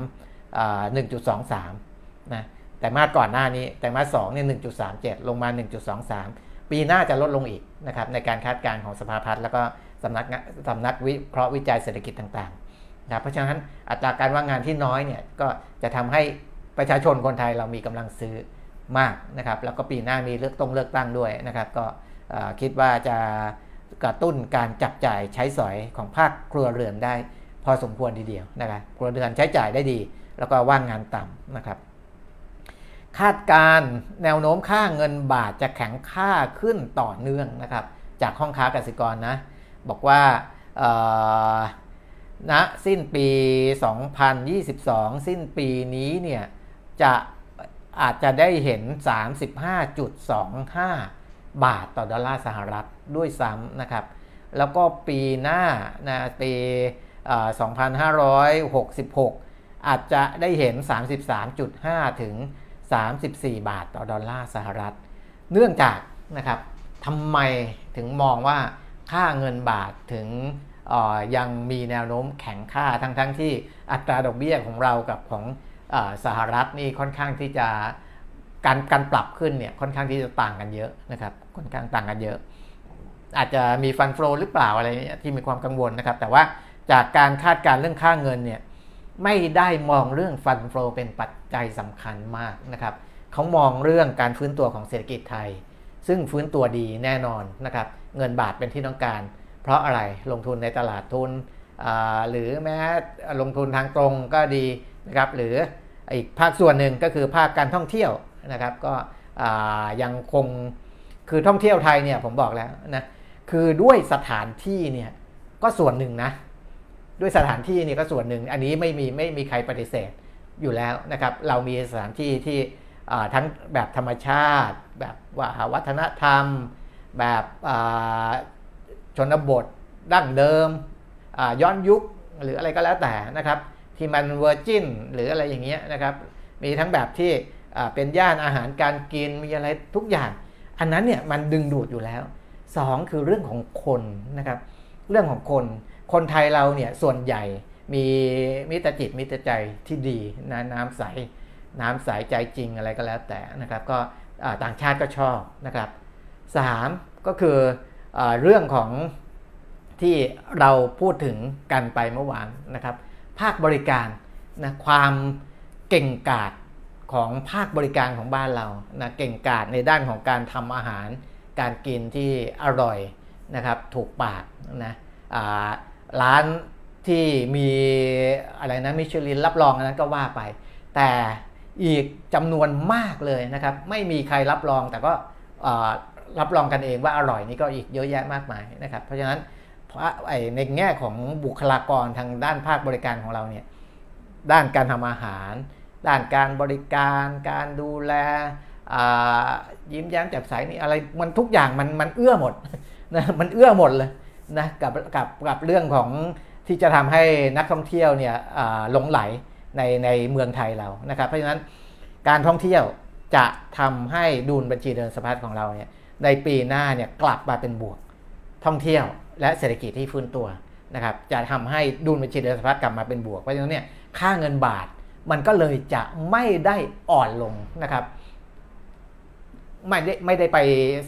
หนึ่งจุดสองสามนะแต่มาสก่อนหน้านี้แต่มาสสองเนี่ยหนึ่งจุดสามเจ็ดลงมาหนึ่งจุดสองสามปีหน้าจะลดลงอีกนะครับในการคาดการณ์ของสภาพัฒน์แล้วก็สำนักสำนักวิเคราะห์วิจัยเศรษฐกิจต่างๆนะเพราะฉะนั้นอัตราการว่างงานที่น้อยเนี่ยก็จะทำให้ ประชาชนคนไทยเรามีกำลังซื้อมากนะครับ แล้วก็ปีหน้ามีเลือกต้องเลือกตั้งด้วยนะครับ ก็คิดว่าจะกระตุ้นการจับจ่ายใช้สอยของภาคครัวเรือนได้ พอสมควรทีเดียวนะครับครัวเรือนใช้จ่ายได้ดี แล้วก็ว่างงานต่ำนะครับ คาดการแนวโน้มค่าเงินบาทจะแข็งค่าขึ้นต่อเนื่องนะครับ จากห้องค้ากสิกรนะบอกว่าณนะสิ้นปี 2022 สิ้นปีนี้เนี่ย จะอาจจะได้เห็น 35.25 บาทต่อดอลลาร์สหรัฐด้วยซ้ำนะครับ แล้วก็ปีหน้านะปี2566 อาจจะได้เห็น 33.5 ถึง 34 บาทต่อดอลลาร์สหรัฐ เนื่องจากนะครับทำไมถึงมองว่าค่าเงินบาทถึงยังมีแนวโน้มแข็งค่าทั้งๆทที่อัตราดอกเบี้ยของเรากับของ สหรัฐนี่ค่อนข้างที่จะการการปรับขึ้นเนี่ยค่อนข้างที่จะต่างกันเยอะนะครับค่อนข้างต่างกันเยอะ อาจจะมีฟันโฟที่เปล่าอะไรเนี่ยที่มีความกังวลนะครับ แต่ว่าจากการคาดการเรื่องค่าเงินเนี่ยไม่ได้มองเรื่องฟันโฟเป็นปัจจัยสำคัญมากนะครับเขามองเรื่องการฟื้นตัวของเศรษฐกิจไทย ซึ่งฟื้นตัวดีแน่นอนนะครับ เงินบาทเป็นที่ต้องการ เพราะอะไรลงทุนในตลาดทุนหรือแม้ลงทุนทางตรงก็ดีนะครับหรือ อีกภาคส่วนหนึ่งก็คือภาคการท่องเที่ยวนะครับ ก็ยังคงคือท่องเที่ยวไทยเนี่ยผมบอกแล้วนะคือด้วยสถานที่เนี่ยก็ส่วนหนึ่งนะ ด้วยสถานที่นี่ก็ส่วนหนึ่ง อันนี้ไม่มีไม่มีใครปฏิเสธอยู่แล้วนะครับ เรามีสถานที่ที่ทั้งแบบธรรมชาติ แบบว่าวัฒนธรรม แบบชนบทดั้งเดิมย้อนยุคหรืออะไรก็แล้วแต่นะครับ ที่มันเวอร์จินหรืออะไรอย่างเงี้ยนะครับ มีทั้งแบบที่เป็นย่านอาหารการกินมีอะไรทุกอย่าง อันนั้นเนี่ยมันดึงดูดอยู่แล้ว 2 คือเรื่องของคนนะครับ เรื่องของคนคนไทยเราเนี่ยส่วนใหญ่มีมิตรจิตมิตรใจที่ดีนะน้ำใสน้ำใสใจจริงอะไรก็แล้วแต่นะครับ ก็ต่างชาติก็ชอบนะครับ 3 ก็คืออเรื่องของที่เราพูดถึงกันไปเมื่อวานนะครับ ภาคบริการนะความเก่งกาจของภาคบริการของบ้านเรานะเก่งกาจในด้านของการทำอาหาร การกินที่อร่อยนะครับถูกปากนะร้านที่มีอะไรนะมิชลินรับรองนั้นก็ว่าไป แต่อีกจำนวนมากเลยนะครับไม่มีใครรับรองแต่ก็รับรองกันเองว่าอร่อยนี่ก็อีกเยอะแยะมากมายนะครับเพราะฉะนั้น ในแง่ของบุคลากรทางด้านภาคบริการของเราเนี่ยด้านการทำอาหาร ด้านการบริการ การดูแลยิ้มแย้มแจ่มใสนี่อะไรมันทุกอย่างมันมันเอื้อหมดนะมันเอื้อหมดเลยนะกับกับกับเรื่องของที่จะทำให้นักท่องเที่ยวเนี่ยหลงไหลในในเมืองไทยเรานะครับ เพราะฉะนั้นการท่องเที่ยวจะทำให้ดุลบัญชีเดินสะพัดของเราเนี่ยในปีหน้าเนี่ยกลับมาเป็นบวกท่องเที่ยว และเศรษฐกิจที่ฟื้นตัวนะครับจะทำให้ดุลบัญชีเดินสะพัดกลับมาเป็นบวก เพราะฉะนั้นเนี่ยค่าเงินบาทมันก็เลยจะไม่ได้อ่อนลงนะครับไม่ได้ไม่ได้ไป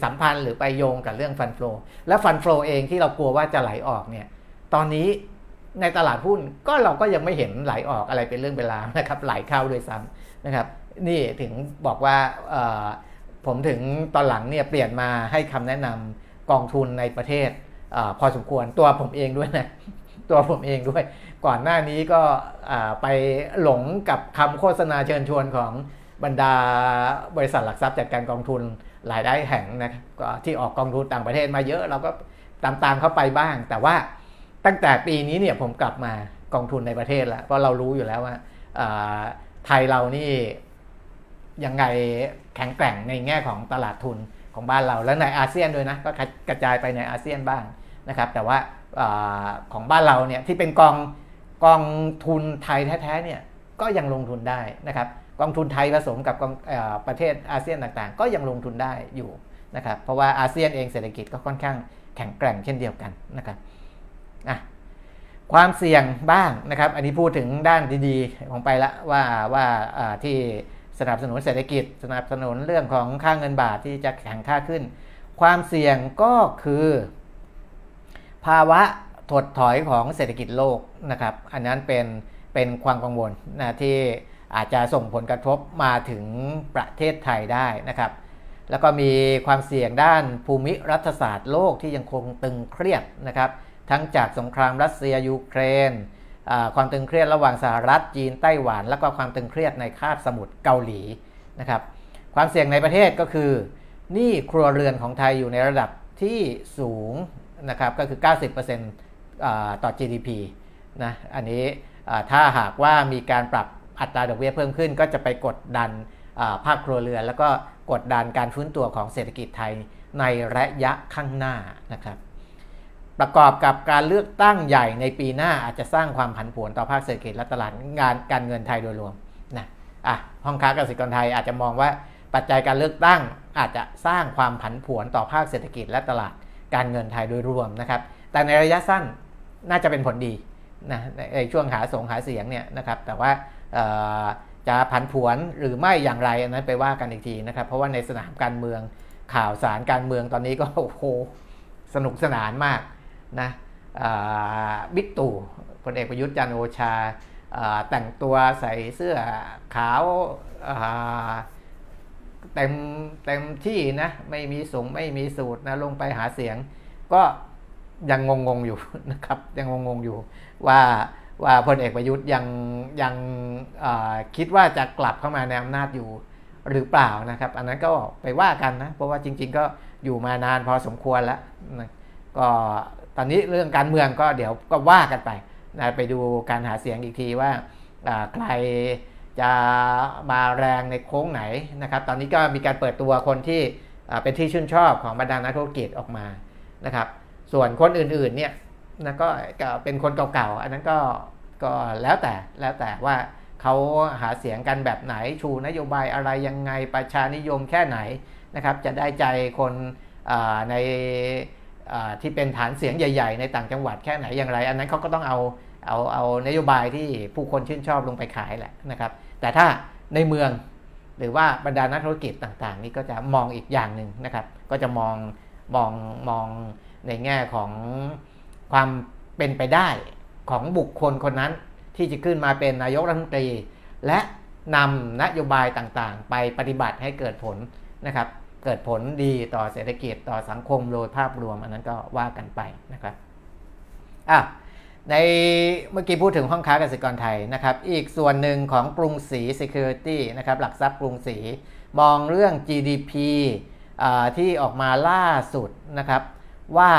สัมพันธ์หรือไปโยงกับเรื่องฟันฟลอและฟันฟลอเองที่เรากลัวว่าจะไหลออกเนี่ยตอนนี้ในตลาดหุ้นก็เราก็ยังไม่เห็นไหลออกอะไรเป็นเรื่องเป็นราวนะครับไหลเข้าด้วยซ้ำนะครับ นี่ถึงบอกว่าผมถึงตอนหลังเนี่ยเปลี่ยนมาให้คำแนะนำกองทุนในประเทศ อพอสมควรตัวผมเองด้วยนะตัวผมเองด้วย ก่อนหน้านี้ก็ไปหลงกับคำโฆษณาเชิญชวนของบรรดาบริษัทหลักทรัพย์จัดการกองทุนหลายได้แห่งนะที่ออกกองทุนต่างประเทศมาเยอะ เราก็ตามตามเข้าไปบ้าง แต่ว่าตั้งแต่ปีนี้เนี่ยผมกลับมากองทุนในประเทศแล้วเพราะเรารู้อยู่แล้วว่าไทยเรานี่ยังไงแข็งแกร่งในแง่ของตลาดทุน ของบ้านเราและในอาเซียนด้วยนะก็กระจายไปในอาเซียนบ้างนะครับแต่ว่าอของบ้านเราเนี่ยที่เป็นกองกองทุนไทยแท้ๆเนี่ยก็ยังลงทุนได้นะครับกองทุนไทยผสมกับกองประเทศอาเซียนต่างๆ ก็ยังลงทุนได้อยู่นะครับเพราะว่าอาเซียนเองเศรษฐกิจก็ค่อนข้างแข็งแกร่งเช่นเดียวกันนะครับอะความเสี่ยงบ้างนะครับ อันนี้พูดถึงด้านดีๆของไปละว่าว่าที่ สนับสนุนเศรษฐกิจ สนับสนุนเรื่องของค่าเงินบาทที่จะแข็งค่าขึ้น ความเสี่ยงก็คือ ภาวะถดถอยของเศรษฐกิจโลกนะครับ อันนั้นเป็นเป็นความกังวลนะที่อาจจะส่งผลกระทบมาถึงประเทศไทยได้นะครับ แล้วก็มีความเสี่ยงด้านภูมิรัฐศาสตร์โลกที่ยังคงตึงเครียดนะครับ ทั้งจากสงครามรัสเซียยูเครน ความตึงเครียดระหว่างสหรัฐจีนไต้หวัน แล้วก็ความตึงเครียดในคาบสมุทรเกาหลีนะครับความเสี่ยงในประเทศก็คือหนี้ครัวเรือนของไทยอยู่ในระดับที่สูงนะครับก็คือ 90%ต่อ GDP นะอันนี้ถ้าหากว่ามีการปรับอัตราดอกเบี้ยเพิ่มขึ้น ก็จะไปกดดันภาคครัวเรือน แล้วก็กดดันการฟื้นตัวของเศรษฐกิจไทยในระยะข้างหน้านะครับ ประกอบกับการเลือกตั้งใหญ่ในปีหน้าอาจจะสร้างความผันผวนต่อภาคเศรษฐกิจและตลาดงานการเงินไทยโดยรวมนะอะห้องค้าเกษตรกรไทยอาจจะมองว่าปัจจัยการเลือกตั้งอาจจะสร้างความผันผวนต่อภาคเศรษฐกิจและตลาดการเงินไทยโดยรวมนะครับ แต่ในระยะสั้นน่าจะเป็นผลดีนะในช่วงหาสงหาเสียงเนี่ยนะครับแต่ว่าจะผันผวนหรือไม่อย่างไรอันนั้นไปว่ากันอีกทีนะครับ เพราะว่าในสนามการเมืองข่าวสารการเมืองตอนนี้ก็โอ้โหสนุกสนานมาก นะบิ๊กตู่พลเอกประยุทธ์จันโอชาแต่งตัวใส่เสื้อขาวเต็มเต็มที่นะไม่มีสูงไม่มีสูตรนะลงไปหาเสียง ก็ยังงงๆอยู่นะครับยังงงๆอยู่ว่าว่าพลเอกประยุทธ์ยังยังคิดว่าจะกลับเข้ามาในอำนาจอยู่หรือเปล่านะครับ อันนั้นก็ไปว่ากันนะเพราะว่าจริง ๆ ก็อยู่มานานพอสมควรแล้วนะก็ ตอนนี้เรื่องการเมืองก็เดี๋ยวก็ว่ากันไปนะไปดูการหาเสียงอีกทีว่าใครจะมาแรงในโค้งไหนนะครับ ตอนนี้ก็มีการเปิดตัวคนที่เป็นที่ชื่นชอบของบรรดานักธุรกิจออกมานะครับ ส่วนคนอื่นๆเนี่ยนะก็เป็นคนเก่าๆ อันนั้นก็ก็แล้วแต่แล้วแต่ว่าเขาหาเสียงกันแบบไหนชูนโยบายอะไรยังไงประชานิยมแค่ไหนนะครับ จะได้ใจคนใน ที่เป็นฐานเสียงใหญ่ ๆ ในต่างจังหวัดแค่ไหนอย่างไร อันนั้นเขาก็ต้องเอาเอาเอานโยบายที่ผู้คนชื่นชอบลงไปขายแหละนะครับ แต่ถ้าในเมืองหรือว่าบรรดานักธุรกิจต่างๆ นี่ก็จะมองอีกอย่างหนึ่งนะครับ ก็จะมองมองมองในแง่ของความเป็นไปได้ของบุคคลคนนั้นที่จะขึ้นมาเป็นนายกรัฐมนตรี และนำนโยบายต่างๆ ไปปฏิบัติให้เกิดผลนะครับ เกิดผลดีต่อเศรษฐกิจต่อสังคมโดยภาพรวมอันนั้นก็ว่ากันไปนะครับอะในเมื่อกี้พูดถึงห้องค้ากษตรกรไทยนะครับ อีกส่วนหนึ่งของกรุงศรี Security นะครับหลักทรัพย์กรุงศรีมองเรื่อง GDP ที่ออกมาล่าสุดนะครับ ว่า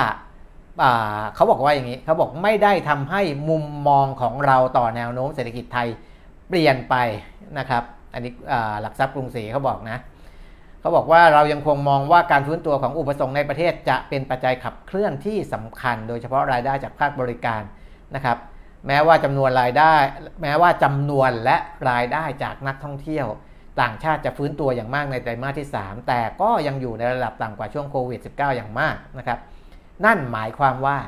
เขาบอกว่าอย่างนี้เขาบอกไม่ได้ทำให้มุมมองของเราต่อแนวโน้มเศรษฐกิจไทยเปลี่ยนไปนะครับ อันนี้หลักทรัพย์กรุงศรีเขาบอกนะ เขาบอกว่าเรายังคงมองว่าการฟื้นตัวของอุปสงค์ในประเทศจะเป็นปัจจัยขับเคลื่อนที่สำคัญ โดยเฉพาะรายได้จากภาคบริการนะครับ แม้ว่าจำนวนรายได้ แม้ว่าจำนวนและรายได้จากนักท่องเที่ยว ต่างชาติจะฟื้นตัวอย่างมากในไตรมาสที่ 3 แต่ก็ยังอยู่ในระดับต่ำกว่าช่วงโควิด -19 อย่างมากนะครับ นั่นหมายความว่า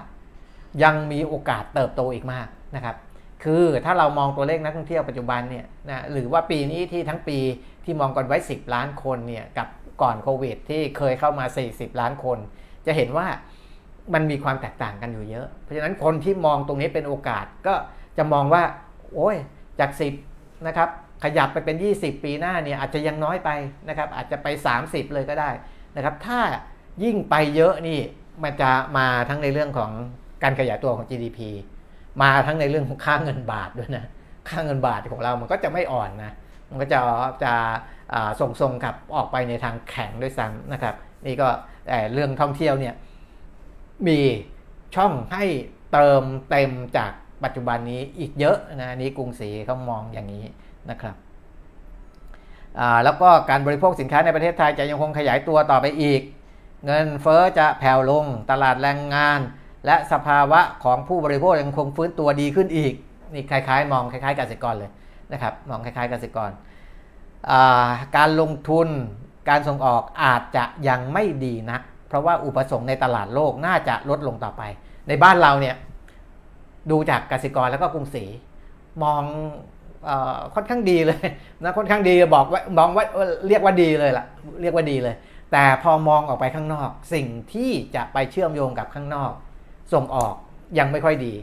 ยังมีโอกาสเติบโตอีกมากนะครับ คือถ้าเรามองตัวเลขนักท่องเที่ยวปัจจุบันเนี่ยนะหรือว่าปีนี้ที่ทั้งปี ที่มองกันไว้ 10 ล้านคนเนี่ยกับก่อนโควิด ที่เคยเข้ามา 40 ล้านคน จะเห็นว่ามันมีความแตกต่างกันอยู่เยอะ เพราะฉะนั้นคนที่มองตรงนี้เป็นโอกาสก็จะมองว่า โอ้ยจาก 10 นะครับ ขยับไปเป็น 20 ปีหน้าเนี่ยอาจจะยังน้อยไปนะครับ อาจจะไป 30 เลยก็ได้นะครับ ถ้ายิ่งไปเยอะนี่มันจะมาทั้งในเรื่องของการขยายตัวของ GDP มาทั้งในเรื่องของค่าเงินบาทด้วยนะ ค่าเงินบาทของเรามันก็จะไม่อ่อนนะ มันก็จะจะส่งทรงกับออกไปในทางแข็งด้วยซ้ำนะครับ นี่ก็เรื่องท่องเที่ยวเนี่ยมีช่องให้เติมเต็มจากปัจจุบันนี้อีกเยอะนะนี้กรุงศรีเขามองอย่างนี้นะครับแล้วก็การบริโภคสินค้าในประเทศไทยจะยังคงขยายตัวต่อไปอีก เงินเฟอ้อจะแผ่วลงตลาดแรงงาน และสภาวะของผู้บริโภคยังคงฟื้นตัวดีขึ้นอีกนี่คล้ายๆ มองคล้ายๆกษตรกรเลย นะครับมองคล้ายๆกษตรกร การลงทุนการส่งออกอาจจะยังไม่ดีนัก เพราะว่าอุปสงค์ในตลาดโลกน่าจะลดลงต่อไป ในบ้านเราเนี่ยดูจากกสิกรแล้วก็กรุงศรีมองอค่อนข้างดีเลยนะค่อนข้างดีบอกว่ามองว่าเรียกว่าดีเลยล่ะเรียกว่าดีเลย แต่พอมองออกไปข้างนอก สิ่งที่จะไปเชื่อมโยงกับข้างนอก ส่งออกยังไม่ค่อยดี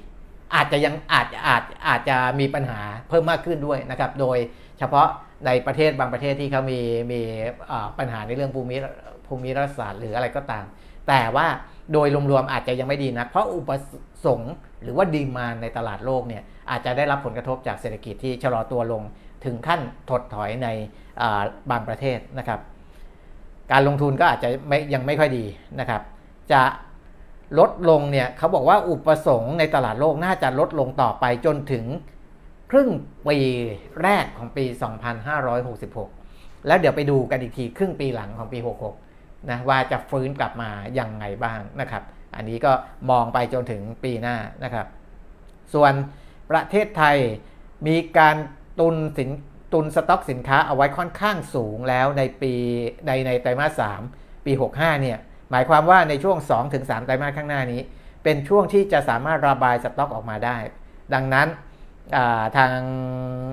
อาจจะยังอาจอาจอาจจะมีปัญหาเพิ่มมากขึ้นด้วยนะครับ โดยเฉพาะในประเทศบางประเทศที่เขามีมีปัญหาในเรื่องภูมิภูมิรัฐศาสตร์หรืออะไรก็ตาม แต่ว่าโดยรวมๆอาจจะยังไม่ดีนะเพราะอุปสงค์หรือว่าดีมาในตลาดโลกเนี่ยอาจจะได้รับผลกระทบจากเศรษฐกิจที่ชะลอตัวลงถึงขั้นถดถอยในบางประเทศนะครับ การลงทุนก็อาจจะไม่ยังไม่ค่อยดีนะครับ จะ ลดลงเนี่ยเขาบอกว่าอุปสงค์ในตลาดโลกน่าจะลดลงต่อไปจนถึงครึ่งปีแรกของปี 2566 แล้วเดี๋ยวไปดูกันอีกทีครึ่งปีหลังของปี 66 นะว่าจะฟื้นกลับมาอย่างไงบ้างนะครับ อันนี้ก็มองไปจนถึงปีหน้านะครับ ส่วนประเทศไทยมีการตุนสินตุนสต็อกสินค้าเอาไว้ค่อนข้างสูงแล้วในปีในในไตรมาส 3 ปี 65 เนี่ย หมายความว่าในช่วง 2-3ไตรมาสข้างหน้านี้ เป็นช่วงที่จะสามารถระบายสต็อกออกมาได้ ดังนั้นทาง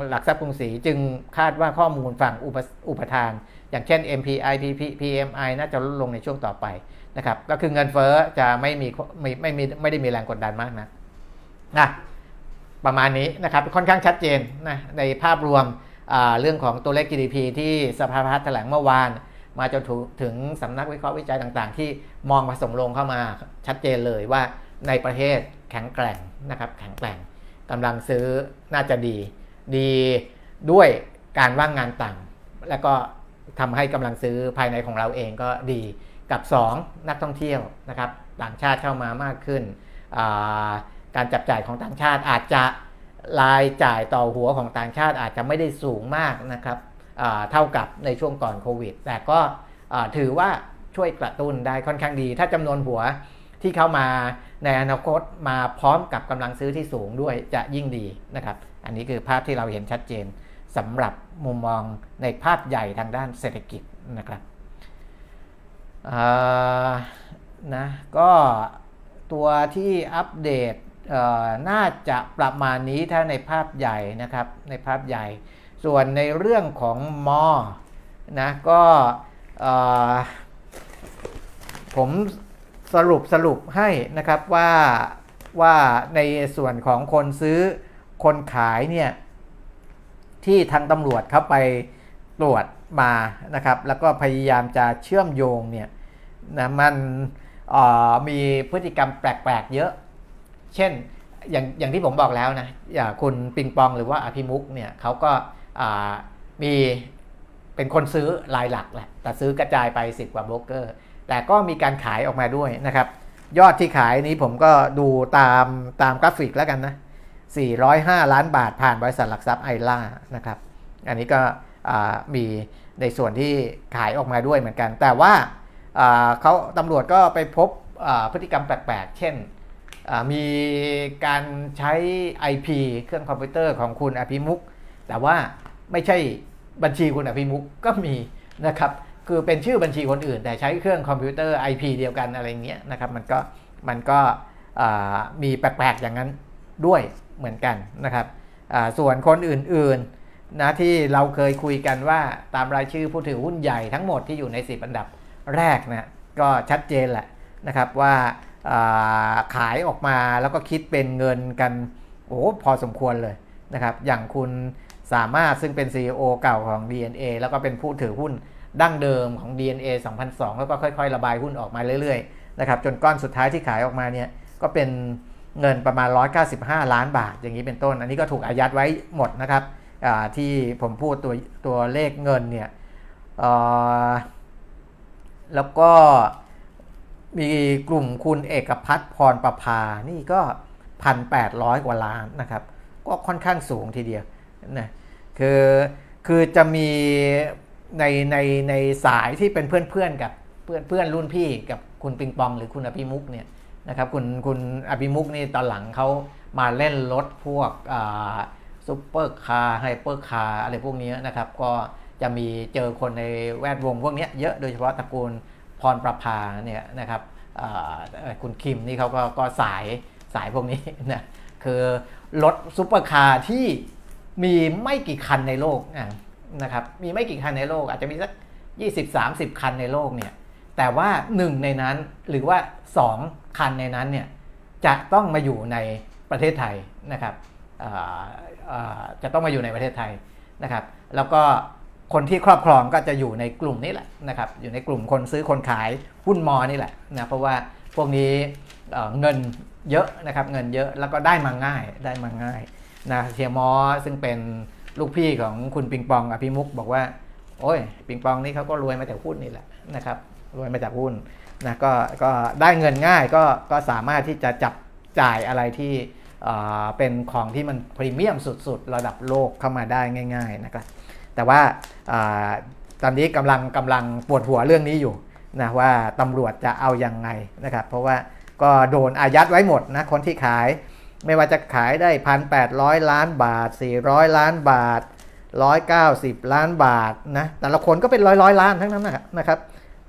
หลักทรัพย์กรุงศรีจึงคาดว่าข้อมูลฝั่งอุปอปทาน อย่างเช่น MPI PP PMI น่าจะลดลงในช่วงต่อไปนะครับก็คือเงินเฟ้อจะไม่มีไม่ไม่มีไม่ได้มีแรงกดดันมากนะนะประมาณนี้นะครับค่อนข้างชัดเจนนะในภาพรวมเรื่องของตัวเลข GDP ที่สภาพัฒน์แถลงเมื่อวาน มาจนถึงสำนักวิเคราะห์วิจัยต่างๆ ที่มองผสมลงเข้ามาชัดเจนเลยว่าในประเทศแข็งแกร่งนะครับแข็งแกร่งกำลังซื้อน่าจะดี ดีด้วยการว่างงานต่างแล้วก็ทำให้กำลังซื้อภายในของเราเองก็ดีกับ 2 นักท่องเที่ยวนะครับต่างชาติเข้ามามากขึ้น การจับจ่ายของต่างชาติอาจจะรายจ่ายต่อหัวของต่างชาติอาจจะไม่ได้สูงมากนะครับ เท่ากับในช่วงก่อนโควิด แต่ก็ถือว่าช่วยกระตุ้นได้ค่อนข้างดี ถ้าจำนวนหัวที่เข้ามาในอนาคตมาพร้อมกับกำลังซื้อที่สูงด้วยจะยิ่งดีนะครับ อันนี้คือภาพที่เราเห็นชัดเจนสำหรับมุมมองในภาพใหญ่ทางด้านเศรษฐกิจนะครับนะก็ตัวที่อัปเดตน่าจะประมาณนี้ถ้าในภาพใหญ่นะครับในภาพใหญ่ ส่วนในเรื่องของมอนะก็ผมสรุปสรุปให้นะครับว่าว่าในส่วนของคนซื้อคนขายเนี่ยที่ทางตำรวจเขาไปตรวจมานะครับ แล้วก็พยายามจะเชื่อมโยงเนี่ยนะมันมีพฤติกรรมแปลกๆเยอะ เช่นอย่างอย่างที่ผมบอกแล้วนะอย่างคุณปิงปองหรือว่าอภิมุกเนี่ยเขาก็ มีเป็นคนซื้อรายหลักแหละแต่ซื้อกระจายไป 10 กว่าโบรกเกอร์ แต่ก็มีการขายออกมาด้วยนะครับ ยอดที่ขายนี้ผมก็ดูตามตามกราฟิกแล้วกันนะ 405 ล้านบาทผ่านบริษัทหลักทรัพย์ไอร่านะครับ อันนี้ก็มีในส่วนที่ขายออกมาด้วยเหมือนกัน แต่ว่าเขาตำรวจก็ไปพบพฤติกรรมแปลกๆ เช่นมีการใช้ IP เครื่องคอมพิวเตอร์ของคุณอภิมุกแต่ว่า ไม่ใช่บัญชีคุณอภิมุกก็มีนะครับ คือเป็นชื่อบัญชีคนอื่น แต่ใช้เครื่องคอมพิวเตอร์ IP เดียวกันอะไรเงี้ยนะครับ มันก็มันก็มีแปลกๆอย่างนั้นด้วยเหมือนกันนะครับส่วนคนอื่นๆนะที่เราเคยคุยกันว่าตามรายชื่อผู้ถือหุ้นใหญ่ทั้งหมดที่อยู่ใน10อันดับแรกนะก็ชัดเจนแหละนะครับว่าขายออกมาแล้วก็คิดเป็นเงินกันโอ้พอสมควรเลยนะครับ อย่างคุณ สามารถซึ่งเป็น CEO เก่าของ DNA แล้วก็เป็นผู้ถือหุ้นดั้งเดิมของ DNA 2002 แล้วก็ค่อย ๆ ระบายหุ้นออกมาเรื่อยๆนะครับจนก้อนสุดท้ายที่ขายออกมาเนี่ยก็เป็นเงินประมาณ 195 ล้านบาท อย่างนี้เป็นต้น อันนี้ก็ถูกอายัดไว้หมดนะครับที่ผมพูดตัวตัวเลขเงินเนี่ยแล้วก็มีกลุ่มคุณเอกพัฒน์พรประภา นี่ก็ 1,800 กว่าล้านนะครับ ก็ค่อนข้างสูงทีเดียว นะคือคือจะมีในในในสายที่เป็นเพื่อนเพื่อนกับเพื่อนเพื่อนรุ่นพี่กับคุณปิงปองหรือคุณอภิมุกเนี่ยนะครับคุณคุณอภิมุกนี่ตอนหลังเขามาเล่นรถพวกซุปเปอร์คาร์ไฮเปอร์คาร์อะไรพวกนี้นะครับ ก็จะมีเจอคนในแวดวงพวกนี้เยอะโดยเฉพาะตระกูลพรประภาเนี่ยนะครับคุณคิมนี่เขาก็ก็สายสายพวกนี้นะคือรถซุปเปอร์คาร์ที่ มีไม่กี่คันในโลกนะครับ มีไม่กี่คันในโลก อาจจะมีสัก 20-30 คันในโลกเนี่ย แต่ว่าหนึ่งในนั้นหรือว่า 2 คันในนั้นเนี่ยจะต้องมาอยู่ในประเทศไทยนะครับจะต้องมาอยู่ในประเทศไทยนะครับ แล้วก็คนที่ครอบครองก็จะอยู่ในกลุ่มนี้แหละนะครับ อยู่ในกลุ่มคนซื้อคนขายหุ้นมอนี่แหละนะเพราะว่าพวกนี้เงินเยอะนะครับเงินเยอะแล้วก็ได้มาง่ายได้มาง่าย นะเทียมอซึ่งเป็นลูกพี่ของคุณปิงปองอภิมุกบอกว่า โอ้ย ปิงปองนี่เขาก็รวยมาจากหุ้นนี่แหละนะครับรวยมาจากหุ้นนะก็ก็ได้เงินง่ายก็ก็สามารถที่จะจับจ่ายอะไรที่เป็นของที่มันพรีเมียมสุดๆ ระดับโลกเข้ามาได้ง่าย ๆนะครับแต่ว่าตอนนี้กำลังกำลังปวดหัวเรื่องนี้อยู่นะว่าตำรวจจะเอาอยัางไงนะครับเพราะว่าก็โดนอายัดไว้หมดนะคนที่ขาย ไม่ว่าจะขายได้ 1,800 ล้านบาท 400 ล้านบาท 190 ล้านบาทนะแต่ละคนก็เป็นร้อยร้อยล้านทั้งนั้นนะครับ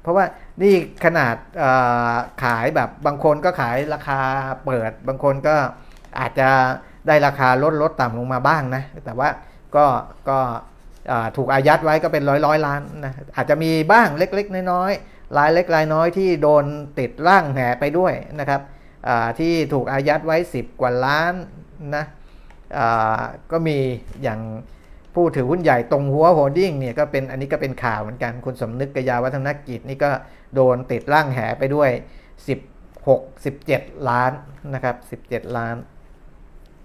เพราะว่านี่ขนาดขายแบบบางคนก็ขายราคาเปิด บางคนก็อาจจะได้ราคาลดลดต่ำลงมาบ้างนะ แต่ว่าก็ก็ถูกอายัดไว้ก็เป็นร้อยร้อยล้านนะอาจจะมีบ้างเล็กๆ น้อยๆรายเล็กรายน้อยที่โดนติดร่างแหไปด้วยนะครับ ที่ถูกอายัดไว้ 10 กว่าล้านนะก็มีอย่างผู้ถือหุ้นใหญ่ตงฮั้วโฮลดิ้งเนี่ยก็เป็นอันนี้ก็เป็นข่าวเหมือนกันคุณสมนึกกยาวัฒนกิจนี่ก็โดนติดร่างแหไปด้วย 16 17 ล้านนะครับ 17 ล้าน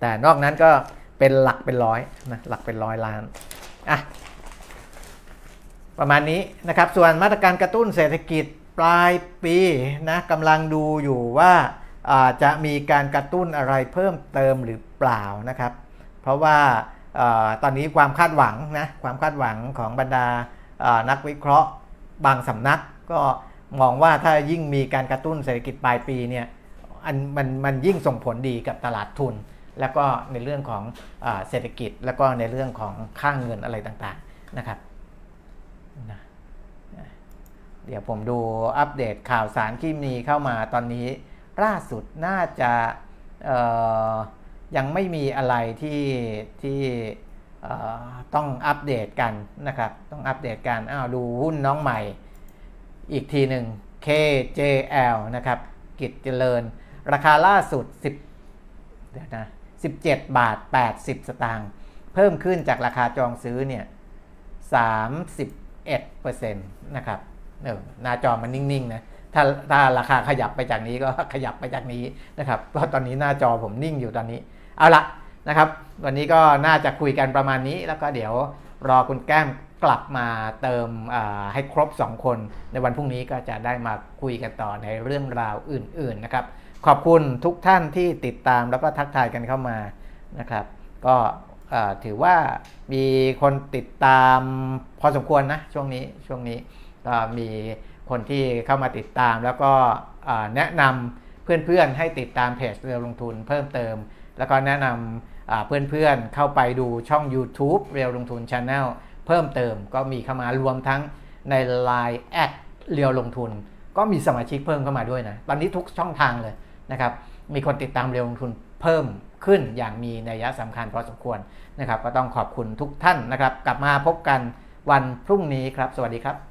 แต่นอกนั้นก็เป็นหลักเป็นร้อยนะหลักเป็นร้อยล้านอะประมาณนี้นะครับส่วนมาตรการกระตุ้นเศรษฐกิจปลายปีนะกำลังดูอยู่ว่า จะมีการกระตุ้นอะไรเพิ่มเติมหรือเปล่านะครับ เพราะว่าตอนนี้ความคาดหวังนะความคาดหวังของบรรดานักวิเคราะห์บางสำนัก ก็มองว่าถ้ายิ่งมีการกระตุ้นเศรษฐกิจปลายปีเนี่ยอันมันมันยิ่งส่งผลดีกับตลาดทุน แล้วก็ในเรื่องของอเศรษฐกิจแล้วก็ในเรื่องของค่างเงินอะไรต่างๆนะครับเดี๋ยวผมดูอัปเดตข่าวสารที่มีเข้ามาตอนนี้ ล่าสุดน่าจะยังไม่มีอะไรที่ที่ต้องอัปเดตกันนะครับ ต้องอัปเดตกันอ้าวดูหุ้นน้องใหม่ อีกทีหนึ่ง KJL นะครับ กิจเจริญ ราคาล่าสุด 10เดี๋ยวนะ17 บาท 80 สตางค์เพิ่มขึ้นจากราคาจองซื้อเนี่ย31%นะครับเออหน้าจอมันนิ่ง ๆ นะ ถ้าถ้าราคาขยับไปจากนี้ก็ขยับไปจากนี้นะครับเพราะตอนนี้หน้าจอผมนิ่งอยู่ตอนนี้ เอาละนะครับ วันนี้ก็น่าจะคุยกันประมาณนี้ แล้วก็เดี๋ยวรอคุณแก้มกลับมาเติมให้ครบ 2 คน ในวันพรุ่งนี้ก็จะได้มาคุยกันต่อในเรื่องราวอื่น ๆนะครับ ขอบคุณทุกท่านที่ติดตามแล้วก็ทักทายกันเข้ามานะครับ ก็ถือว่ามีคนติดตามพอสมควรนะช่วงนี้ช่วงนี้ก็มี คนที่เข้ามาติดตาม แล้วก็แนะนำเพื่อนๆให้ติดตามเพจเรียวลงทุนเพิ่มเติม แล้วก็แนะนำเพื่อนๆเข้าไปดูช่อง YouTube เรียวลงทุน Channel เพิ่มเติมก็มีเข้ามารวมทั้งใน Line แอดเรียวลงทุน ก็มีสมาชิกเพิ่มเข้ามาด้วยนะตอนนี้ทุกช่องทางเลยนะครับมีคนติดตามเรียวลงทุนเพิ่มขึ้นอย่างมีนัยสำคัญพอสมควรนะครับ ก็ต้องขอบคุณทุกท่านนะครับ กลับมาพบกันวันพรุ่งนี้ครับ สวัสดีครับ